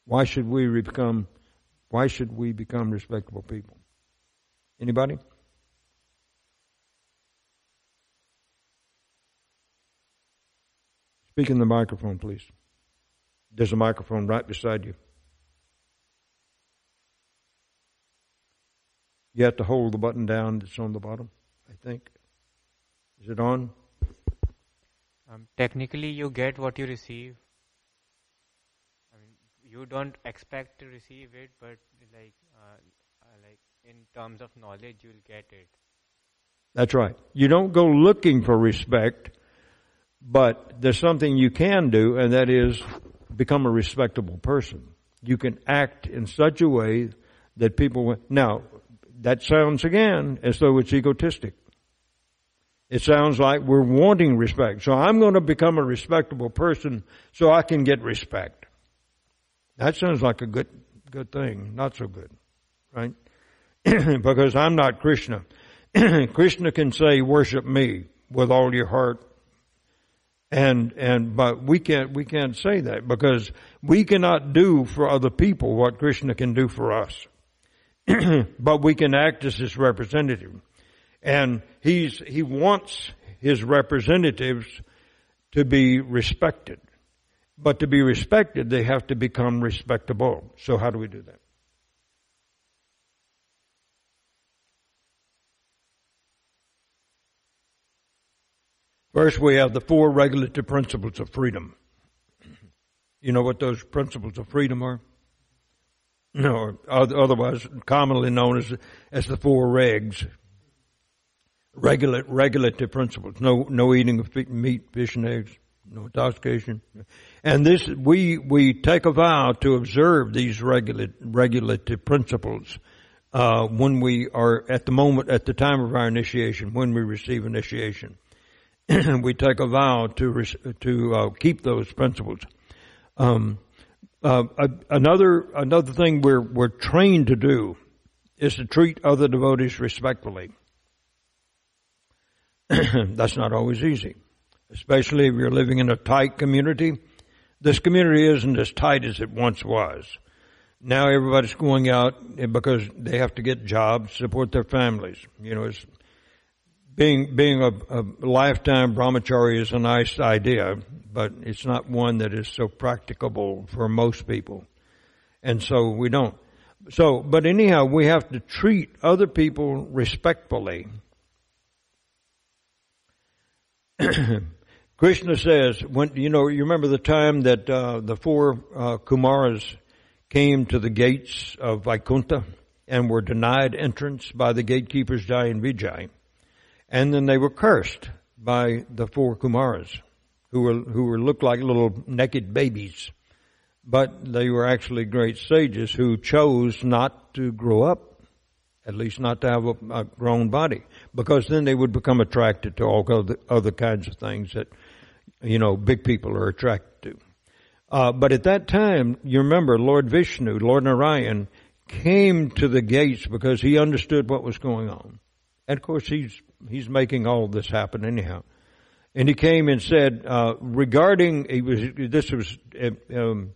Why should we become why should we become respectable people? Anybody? Speak in the microphone, please. There's a microphone right beside you. You have to hold the button down that's on the bottom, I think. Is it on? Um, technically, you get what you receive. I mean, you don't expect to receive it, but like, uh, uh, like in terms of knowledge, you'll get it. That's right. You don't go looking for respect, but there's something you can do, and that is become a respectable person. You can act in such a way that people. Now, that sounds again as though it's egotistic. It sounds like we're wanting respect. So I'm going to become a respectable person so I can get respect. That sounds like a good, good thing. Not so good. Right? because I'm not Krishna. Krishna can say, worship me with all your heart. And, and, but we can't, we can't say that because we cannot do for other people what Krishna can do for us. but we can act as his representative. And he's, he wants his representatives to be respected. But to be respected, they have to become respectable. So how do we do that? First, we have the four regulative principles of freedom. You know what those principles of freedom are? or otherwise commonly known as as the four regs. Regulate regulative principles. No no eating of meat, fish, and eggs. No intoxication. And this we we take a vow to observe these regulate, regulative principles uh, when we are at the moment at the time of our initiation when we receive initiation. we take a vow to to uh, keep those principles. Um, uh, another another thing we're we're trained to do is to treat other devotees respectfully. That's not always easy, especially if you're living in a tight community. This community isn't as tight as it once was. Now everybody's going out because they have to get jobs, support their families. You know, it's being being a, a, lifetime brahmachari is a nice idea, but it's not one that is so practicable for most people, and so we don't. So, but anyhow, we have to treat other people respectfully. Krishna says, when you know, you remember the time that uh, the four uh, Kumaras came to the gates of Vaikuntha and were denied entrance by the gatekeepers Jai and Vijay. And then they were cursed by the four Kumaras, who were, who were looked like little naked babies. But they were actually great sages who chose not to grow up, at least not to have a, a grown body, because then they would become attracted to all other, other kinds of things that, you know, big people are attracted to. Uh, but at that time, you remember Lord Vishnu, Lord Narayan, came to the gates because he understood what was going on. And of course, he's he's making all this happen anyhow. And he came and said, uh, regarding, he was, this was uh, um,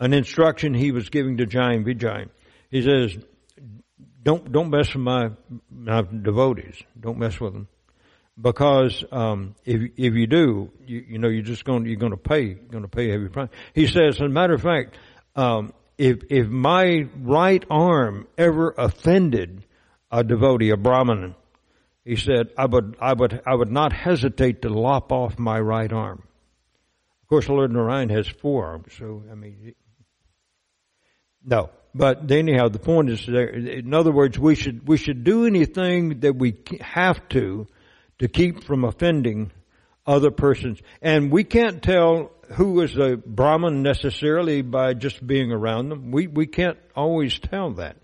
an instruction he was giving to Jai and Vijay. He says, don't, don't mess with my, my devotees. Don't mess with them. Because, um, if, if you do, you, you know, you're just going, you're going to pay, going to pay heavy price. He says, as a matter of fact, um, if, if my right arm ever offended a devotee, a Brahmin, he said, I would, I would, I would not hesitate to lop off my right arm. Of course, Lord Narayan has four arms, so, I mean, no. but anyhow, the point is there. In other words, we should we should do anything that we have to to keep from offending other persons, and we can't tell who is a Brahmin necessarily by just being around them. We we can't always tell that.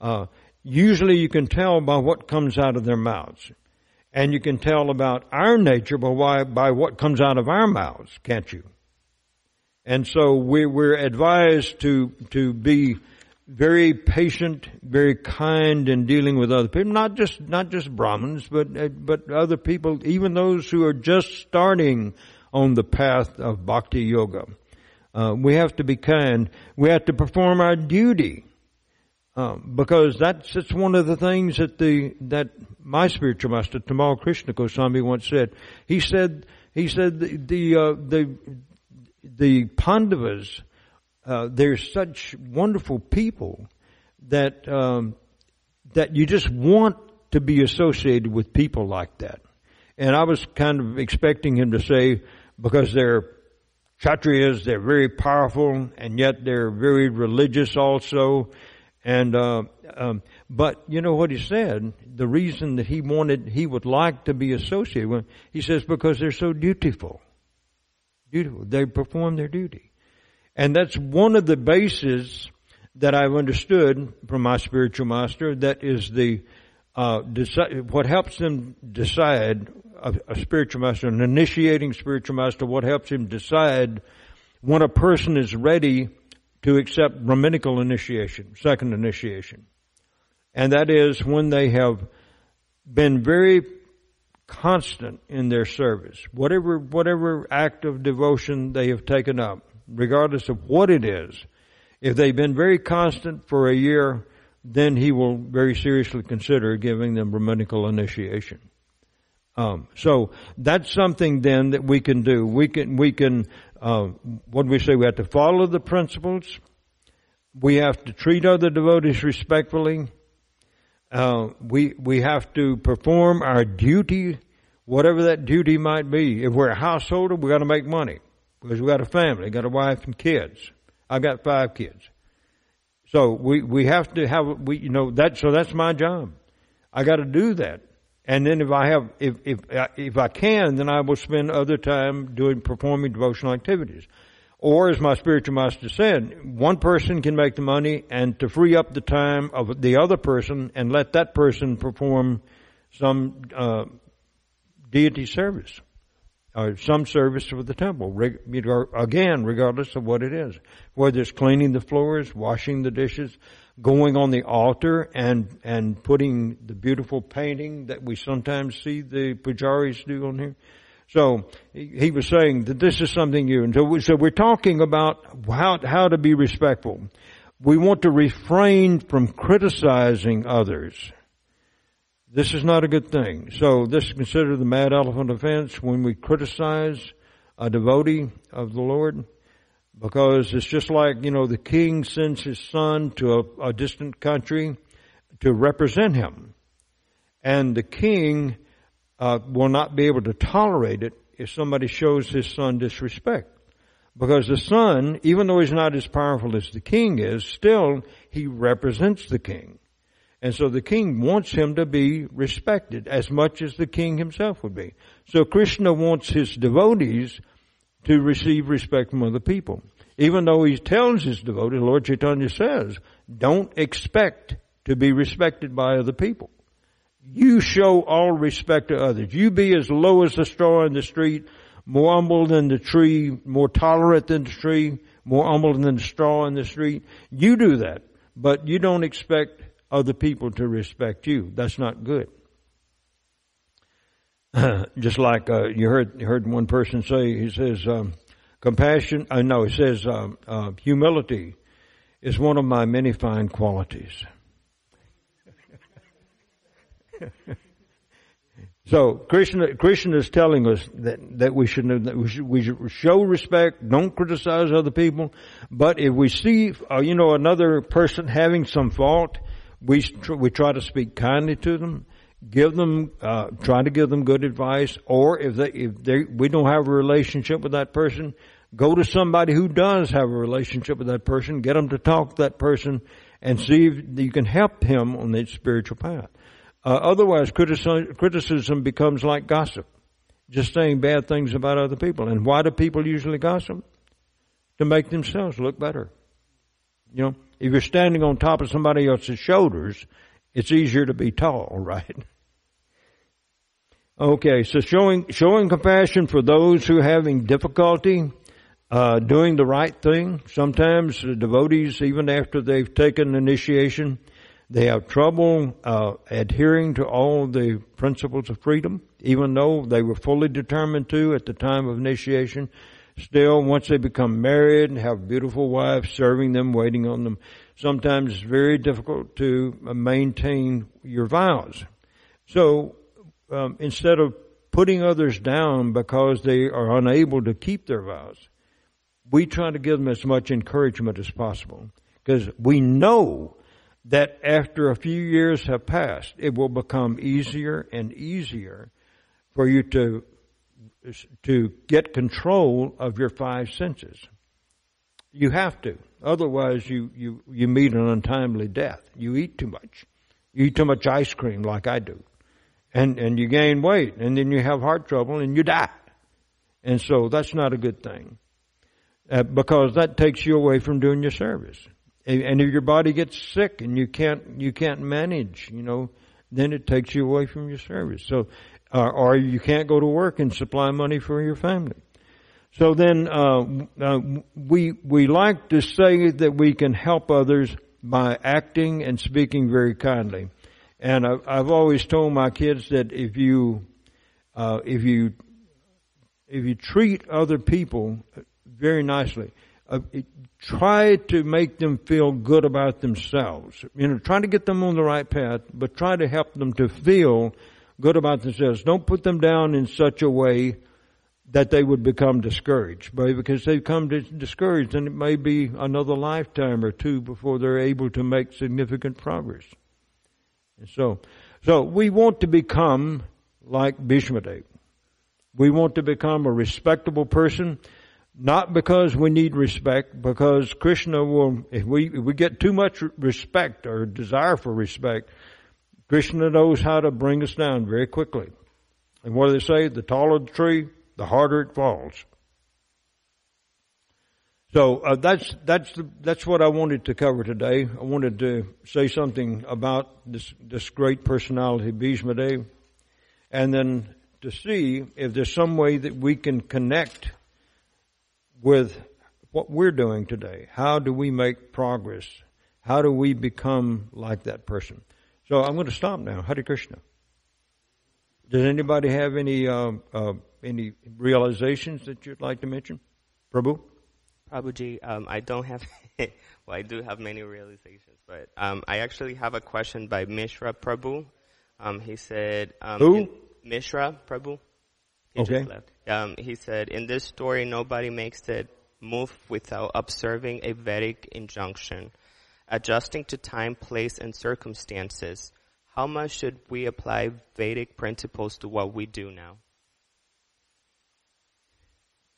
Uh, usually, you can tell by what comes out of their mouths, and you can tell about our nature by why, by what comes out of our mouths, can't you? And so we, we're advised to to be very patient, very kind in dealing with other people. Not just not just Brahmins, but uh, but other people, even those who are just starting on the path of bhakti yoga. Uh, we have to be kind. We have to perform our duty. Uh, because that's, that's one of the things that the, that my spiritual master, Tamal Krishna Goswami once said. He said, he said the, the, uh, the, the Pandavas, uh, they're such wonderful people that, um, that you just want to be associated with people like that. And I was kind of expecting him to say, because they're Kshatriyas, they're very powerful, and yet they're very religious also. And, uh, um, but you know what he said? The reason that he wanted, he would like to be associated with, he says, because they're so dutiful. Dutiful. They perform their duty. And that's one of the bases that I've understood from my spiritual master that is the, uh, deci- what helps them decide a, a spiritual master, an initiating spiritual master, what helps him decide when a person is ready to accept Brahminical initiation, second initiation. And that is when they have been very constant in their service. Whatever, whatever act of devotion they have taken up, regardless of what it is, if they've been very constant for a year, then he will very seriously consider giving them Brahminical initiation. Um, so that's something then that we can do. We can we can uh, what we say? We have to follow the principles. We have to treat other devotees respectfully. Uh, we we have to perform our duty, whatever that duty might be. If we're a householder, we got to make money because we got a family, got a wife and kids. I got five kids, so we we have to have we you know that so that's my job. I got to do that. And then if I have, if, if, if I can, then I will spend other time doing, performing devotional activities. Or as my spiritual master said, one person can make the money and to free up the time of the other person and let that person perform some, uh, deity service. Or some service for the temple. Again, regardless of what it is. Whether it's cleaning the floors, washing the dishes, going on the altar and and putting the beautiful painting that we sometimes see the pujaris do on here. So he was saying that this is something new, and so, we, so we're talking about how how to be respectful. We want to refrain from criticizing others. This is not a good thing. So this is considered the mad elephant offense when we criticize a devotee of the Lord because it's just like, you know, the king sends his son to a, a distant country to represent him. And the king uh, will not be able to tolerate it if somebody shows his son disrespect. Because the son, even though he's not as powerful as the king is, still he represents the king. And so the king wants him to be respected as much as the king himself would be. So Krishna wants his devotees to receive respect from other people. Even though he tells his devotees, Lord Chaitanya says, don't expect to be respected by other people. You show all respect to others. You be as low as the straw in the street, more humble than the tree, more tolerant than the tree, more humble than the straw in the street. You do that, but you don't expect other people to respect you. That's not good. just like uh, you heard heard one person say, he says, um, compassion. Uh, no, he says uh, uh, humility is one of my many fine qualities. so Krishna, Krishna is telling us that that we should that we should, we should show respect, don't criticize other people, but if we see uh, you know another person having some fault, we we try to speak kindly to them give them, uh, try to give them good advice, or if they, if they, we don't have a relationship with that person, Go to somebody who does have a relationship with that person, get them to talk to that person, and see if you can help him on that spiritual path. Uh, otherwise, criticism, criticism becomes like gossip, just saying bad things about other people. And why do people usually gossip? To make themselves look better. You know, if you're standing on top of somebody else's shoulders, it's easier to be tall, right? Okay, so showing showing compassion for those who are having difficulty uh, doing the right thing. Sometimes the devotees, even after they've taken initiation, they have trouble uh, adhering to all the principles of freedom, even though they were fully determined to at the time of initiation. Still, once they become married and have beautiful wives serving them, waiting on them, sometimes it's very difficult to maintain your vows. So, um, instead of putting others down because they are unable to keep their vows, we try to give them as much encouragement as possible because we know that after a few years have passed, it will become easier and easier for you to to get control of your five senses. You have to. Otherwise you, you, you meet an untimely death. You eat too much. You eat too much ice cream like I do. And, and you gain weight and then you have heart trouble and you die. And so that's not a good thing uh, because that takes you away from doing your service. And if your body gets sick and you can't you can't manage, you know, then it takes you away from your service. So, uh, or you can't go to work and supply money for your family. So then uh, uh, we we like to say that we can help others by acting and speaking very kindly. And I've, I've always told my kids that if you uh, if you if you treat other people very nicely. Uh, try to make them feel good about themselves. You know, try to get them on the right path, but try to help them to feel good about themselves. Don't put them down in such a way that they would become discouraged. Because they become discouraged, and it may be another lifetime or two before they're able to make significant progress. So, so we want to become like Bhishmadev. We want to become a respectable person not because we need respect, because Krishna will, if we, if we get too much respect or desire for respect, Krishna knows how to bring us down very quickly. And what do they say? The taller the tree, the harder it falls. So uh, that's that's the, that's what I wanted to cover today. I wanted to say something about this this great personality, Bhishma and then to see if there's some way that we can connect with what we're doing today. How do we make progress? How do we become like that person? So I'm going to stop now. Hare Krishna. Does anybody have any uh, uh, any realizations that you'd like to mention, Prabhu? Prabhuji, um, I don't have. well, I do have many realizations, but um, I actually have a question by Mishra Prabhu. Um, he said, um, "Who?" Mishra Prabhu. He okay. Um, he said, in this story, nobody makes it move without observing a Vedic injunction, adjusting to time, place, and circumstances. How much should we apply Vedic principles to what we do now?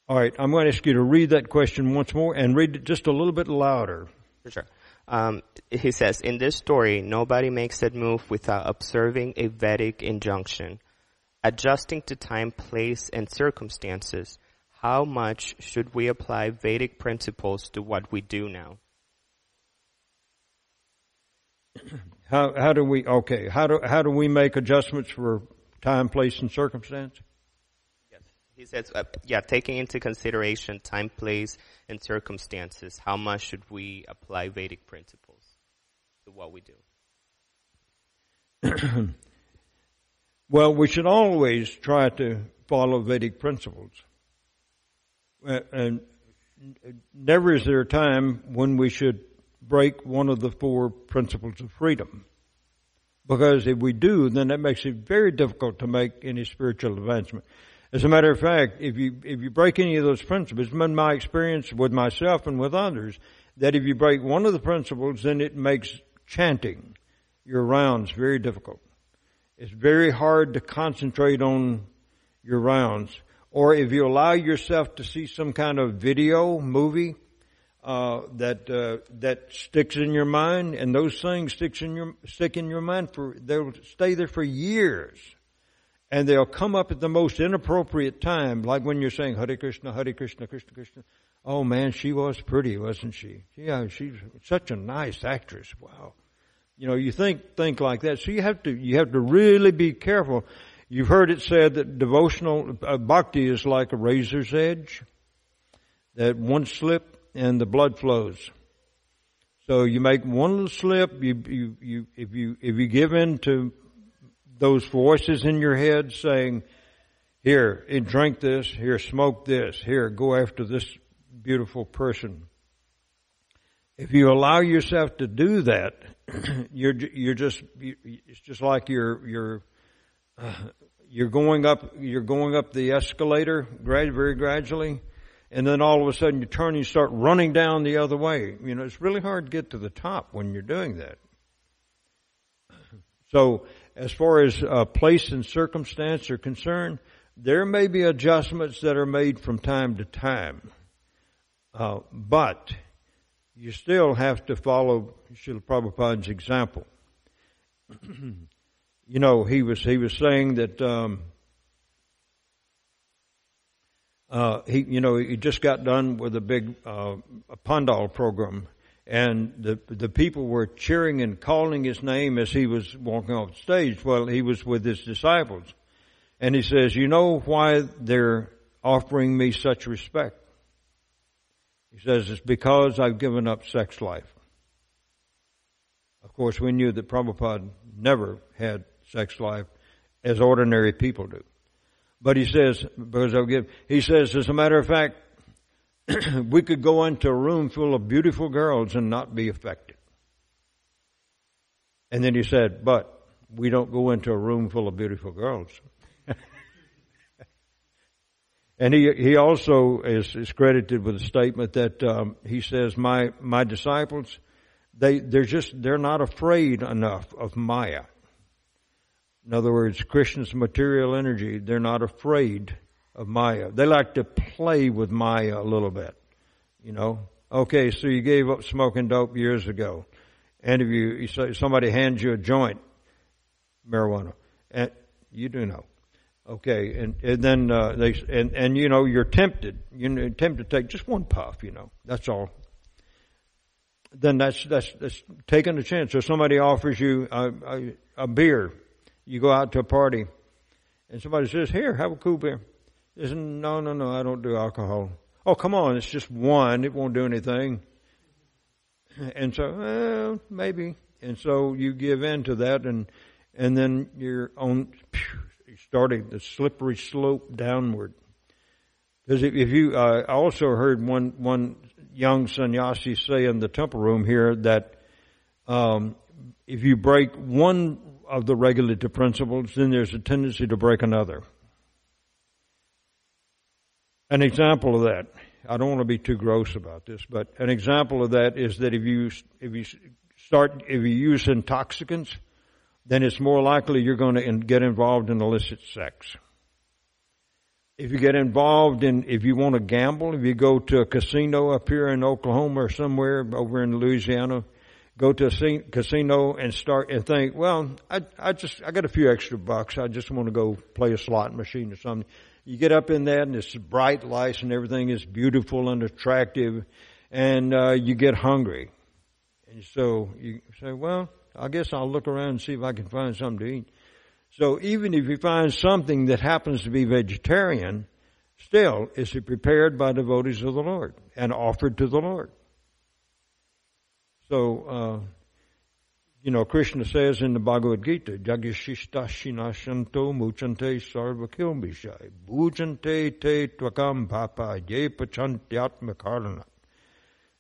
All right, I'm going to ask you to read that question once more and read it just a little bit louder. For sure. Um, he says, in this story, nobody makes that move without observing a Vedic injunction, adjusting to time, place, and circumstances, how much should we apply Vedic principles to what we do now? How, how do we, okay, how do, how do we make adjustments for time, place, and circumstance? He says, uh, yeah, taking into consideration time, place, and circumstances, how much should we apply Vedic principles to what we do? Well, we should always try to follow Vedic principles. And never is there a time when we should break one of the four principles of freedom. Because if we do, then that makes it very difficult to make any spiritual advancement. As a matter of fact, if you, if you break any of those principles, it's been my experience with myself and with others, that if you break one of the principles, then it makes chanting your rounds very difficult. It's very hard to concentrate on your rounds. or if you allow yourself to see some kind of video movie uh, that uh, that sticks in your mind, and those things sticks in your stick in your mind for they'll stay there for years, and they'll come up at the most inappropriate time, like when you're saying Hare Krishna, Hare Krishna, Krishna Krishna. Oh man, she was pretty, wasn't she? Yeah, she's such a nice actress. Wow. You know, you think think like that. So you have to you have to really be careful. You've heard it said that devotional uh, bhakti is like a razor's edge. That one slip and the blood flows. So you make one little slip. You you you if you if you give in to those voices in your head saying, "Here, drink this. Here, smoke this. Here, go after this beautiful person." If you allow yourself to do that, you're you're just it's just like you're you're uh, you're going up you're going up the escalator very gradually, and then all of a sudden you turn and you start running down the other way. You know it's really hard to get to the top when you're doing that. So as far as uh, place and circumstance are concerned, there may be adjustments that are made from time to time, uh, but you still have to follow Srila Prabhupada's example. you know, he was he was saying that um, uh, he you know he just got done with a big uh, Pandal program, and the the people were cheering and calling his name as he was walking off the stage. Well, he was with his disciples, and he says, "You know why they're offering me such respect?" He says, it's because I've given up sex life. Of course, we knew that Prabhupada never had sex life as ordinary people do. But he says, because I've given, he says, as a matter of fact, we could go into a room full of beautiful girls and not be affected. And then he said, but we don't go into a room full of beautiful girls. And he he also is, is credited with a statement that um, he says, "My my disciples, they they're just they're not afraid enough of Maya. In other words, Krishna's material energy. They're not afraid of Maya. They like to play with Maya a little bit. You know, okay, so you gave up smoking dope years ago, and if you, somebody hands you a joint, marijuana, and you do know." Okay, and, and then uh, they and and you know you're tempted, you're tempted to take just one puff. You know that's all. Then that's that's that's taking a chance. Or somebody offers you a, a, a beer, you go out to a party, and somebody says, "Here, have a cool beer." Says, no, no, no, I don't do alcohol. Oh, come on, it's just one. It won't do anything. And so, well, maybe. And so you give in to that, and and then you're on. Starting the slippery slope downward. Because if, if you, uh, I also heard one one young sannyasi say in the temple room here that um, if you break one of the regulative principles, then there's a tendency to break another. An example of that, I don't want to be too gross about this, but an example of that is that if you if you start if you use intoxicants, then it's more likely you're going to get involved in illicit sex. If you get involved in, if you want to gamble, if you go to a casino up here in Oklahoma or somewhere over in Louisiana, go to a casino and start and think, well, I, I just, I got a few extra bucks. I just want to go play a slot machine or something. You get up in that and it's bright lights and everything is beautiful and attractive and, uh, you get hungry. And so you say, well, I guess I'll look around and see if I can find something to eat. So even if you find something that happens to be vegetarian, still is it prepared by devotees of the Lord and offered to the Lord. So, uh, you know, Krishna says in the Bhagavad Gita, Jagishishta Shinashanto Muchante Sarvakilmishai Bhujante Te Twakam Papa Ye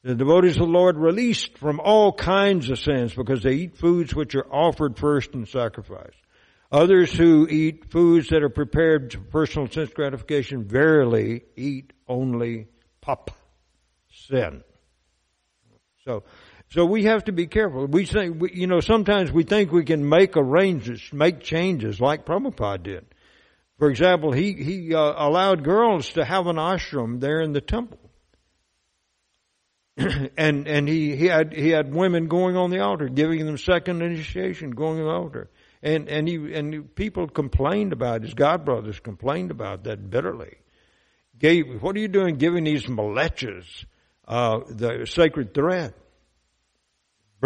the devotees of the Lord released from all kinds of sins because they eat foods which are offered first in sacrifice. Others who eat foods that are prepared for personal sense gratification verily eat only pop sin. So, so we have to be careful. We say, we, you know, sometimes we think we can make arrangements, make changes like Prabhupada did. For example, he, he uh, allowed girls to have an ashram there in the temple. and and he, he had he had women going on the altar, giving them second initiation, going on the altar. And and he and people complained about it. his god brothers complained about that bitterly. Gave what are you doing giving these malechas uh, the sacred thread?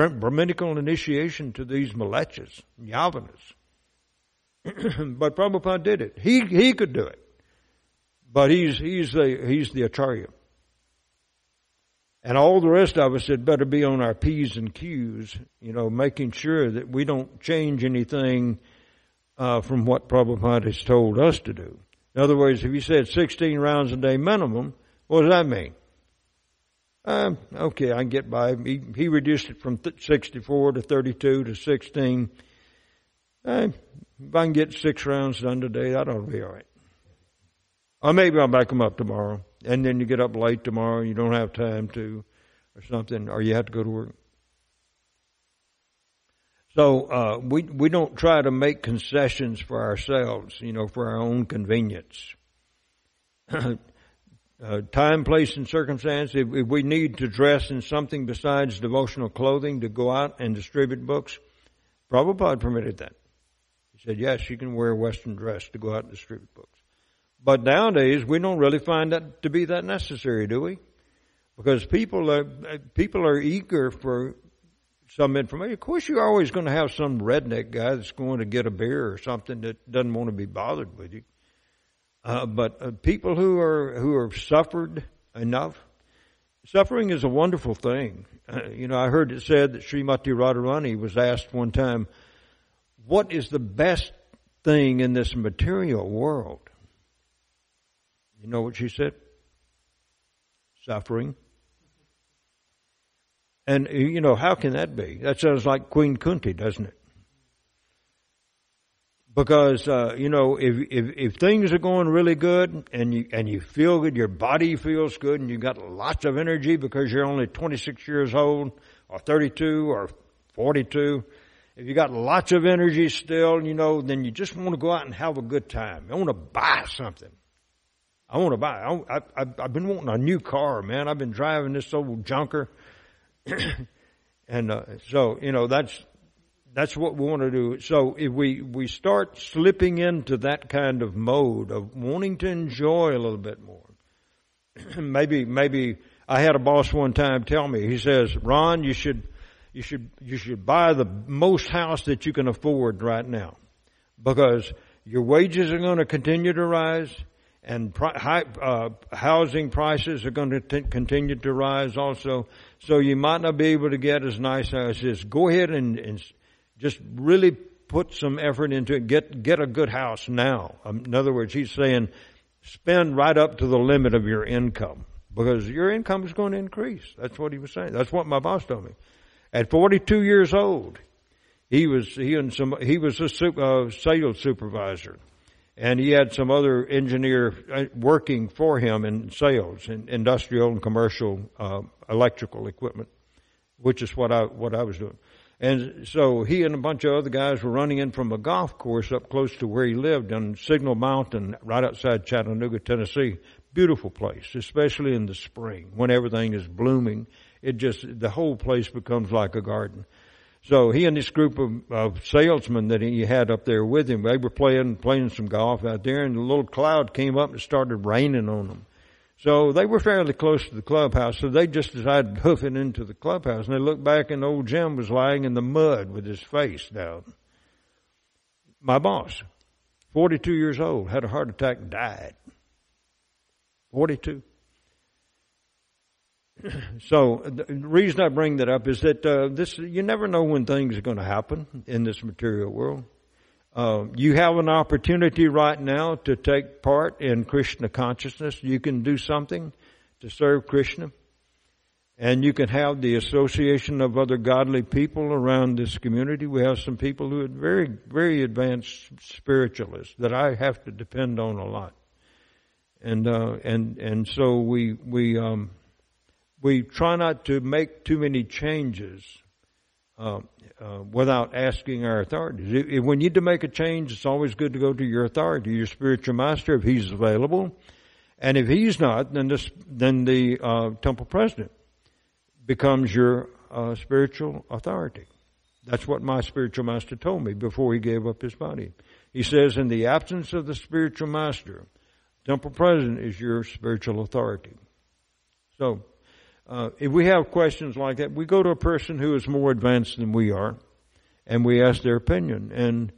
Brahminical initiation to these malechas, yavanas. but Prabhupada did it. He he could do it. But he's he's the he's the acharya. And all the rest of us had better be on our P's and Q's, you know, making sure that we don't change anything uh, from what Prabhupada has told us to do. In other words, if he said 16 rounds a day minimum, what does that mean? Um, okay, I can get by. He, he reduced it from th- 64 to 32 to 16. Uh, if I can get six rounds done today, that ought to be all right. Or maybe I'll back them up tomorrow and then you get up late tomorrow, you don't have time to, or something, or you have to go to work. So uh, we we don't try to make concessions for ourselves, you know, for our own convenience. uh, time, place, and circumstance. If, if, we need to dress in something besides devotional clothing to go out and distribute books, Prabhupada permitted that. He said, yes, you can wear Western dress to go out and distribute books. But nowadays, we don't really find that to be that necessary, do we? Because people are, people are eager for some information. Of course, you're always going to have some redneck guy that's going to get a beer or something that doesn't want to be bothered with you. Uh, but uh, people who are who have suffered enough, suffering is a wonderful thing. Uh, you know, I heard it said that Srimati Radharani was asked one time, "What is the best thing in this material world?" You know what she said? Suffering. And, you know, how can that be? That sounds like Queen Kunti, doesn't it? Because, uh, you know, if, if, if things are going really good and you, and you feel good, your body feels good and you got lots of energy because you're only 26 years old or 32 or 42, if you got lots of energy still, you know, then you just want to go out and have a good time. You want to buy something. I want to buy. I, I, I've been wanting a new car, man. I've been driving this old junker, and uh, so you know that's that's what we want to do. So if we we start slipping into that kind of mode of wanting to enjoy a little bit more, maybe maybe I had a boss one time tell me. He says, "Ron, you should you should you should buy the most house that you can afford right now, because your wages are going to continue to rise." and high, uh, housing prices are going to t- continue to rise also. So you might not be able to get as nice as this. Go ahead and, and just really put some effort into it. Get get a good house now. Um, in other words, he's saying spend right up to the limit of your income because your income is going to increase. That's what he was saying. That's what my boss told me. At 42 years old, he was he and some he was a super, uh, sales supervisor and he had some other engineer uh, working for him in sales, in industrial and commercial uh, electrical equipment, which is what I what I was doing. And so he and a bunch of other guys were running in from a golf course up close to where he lived on Signal Mountain, right outside Chattanooga, Tennessee. Beautiful place, especially in the spring when everything is blooming. It just the whole place becomes like a garden. So he and this group of, of salesmen that he had up there with him, they were playing playing some golf out there, and a little cloud came up and started raining on them. So they were fairly close to the clubhouse, so they just decided to hoof it into the clubhouse. And they looked back, and old Jim was lying in the mud with his face down. My boss, 42 years old, had a heart attack, and died. 42. so the reason I bring that up is that uh, this you never know when things are going to happen in this material world. Uh, you have an opportunity right now to take part in Krishna consciousness. You can do something to serve Krishna. And you can have the association of other godly people around this community. We have some people who are very, very advanced spiritualists that I have to depend on a lot. And, uh, and, and so we, we, um, we try not to make too many changes uh, uh, without asking our authorities. If, if we need to make a change, it's always good to go to your authority, your spiritual master, if he's available. And if he's not, then this, then the uh, temple president becomes your uh, spiritual authority. That's what my spiritual master told me before he gave up his body. He says, in the absence of the spiritual master, temple president is your spiritual authority. So, uh, if we have questions like that, we go to a person who is more advanced than we are, and we ask their opinion. And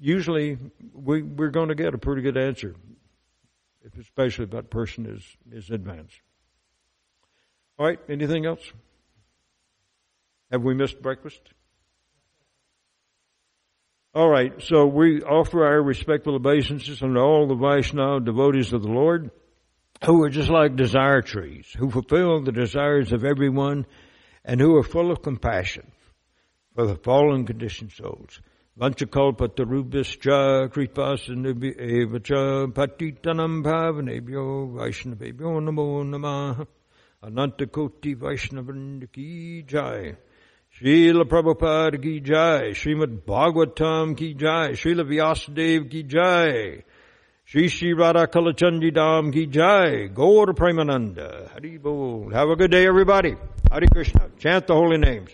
usually, we, we're going to get a pretty good answer, especially if that person is, is advanced. All right, anything else? Have we missed breakfast? All right, so we offer our respectful obeisances unto all the Vaishnava devotees of the Lord who are just like desire trees, who fulfill the desires of everyone, and who are full of compassion for the fallen conditioned souls. Vanchakalpatarubhischa kripasanubhyevacha patitanam bhavanebhyo vaishnavebhyo namo namah anantakoti vaishnavrinda ki jai. Srila Prabhupada ki jai. Srimad Bhagavatam ki jai. Srila Vyasadev ki jai. Shri Shri Radha Kalachandji Dham Ki Jai, Gaur Premananda, Hari Bol. Have a good day everybody. Hare Krishna. Chant the holy names.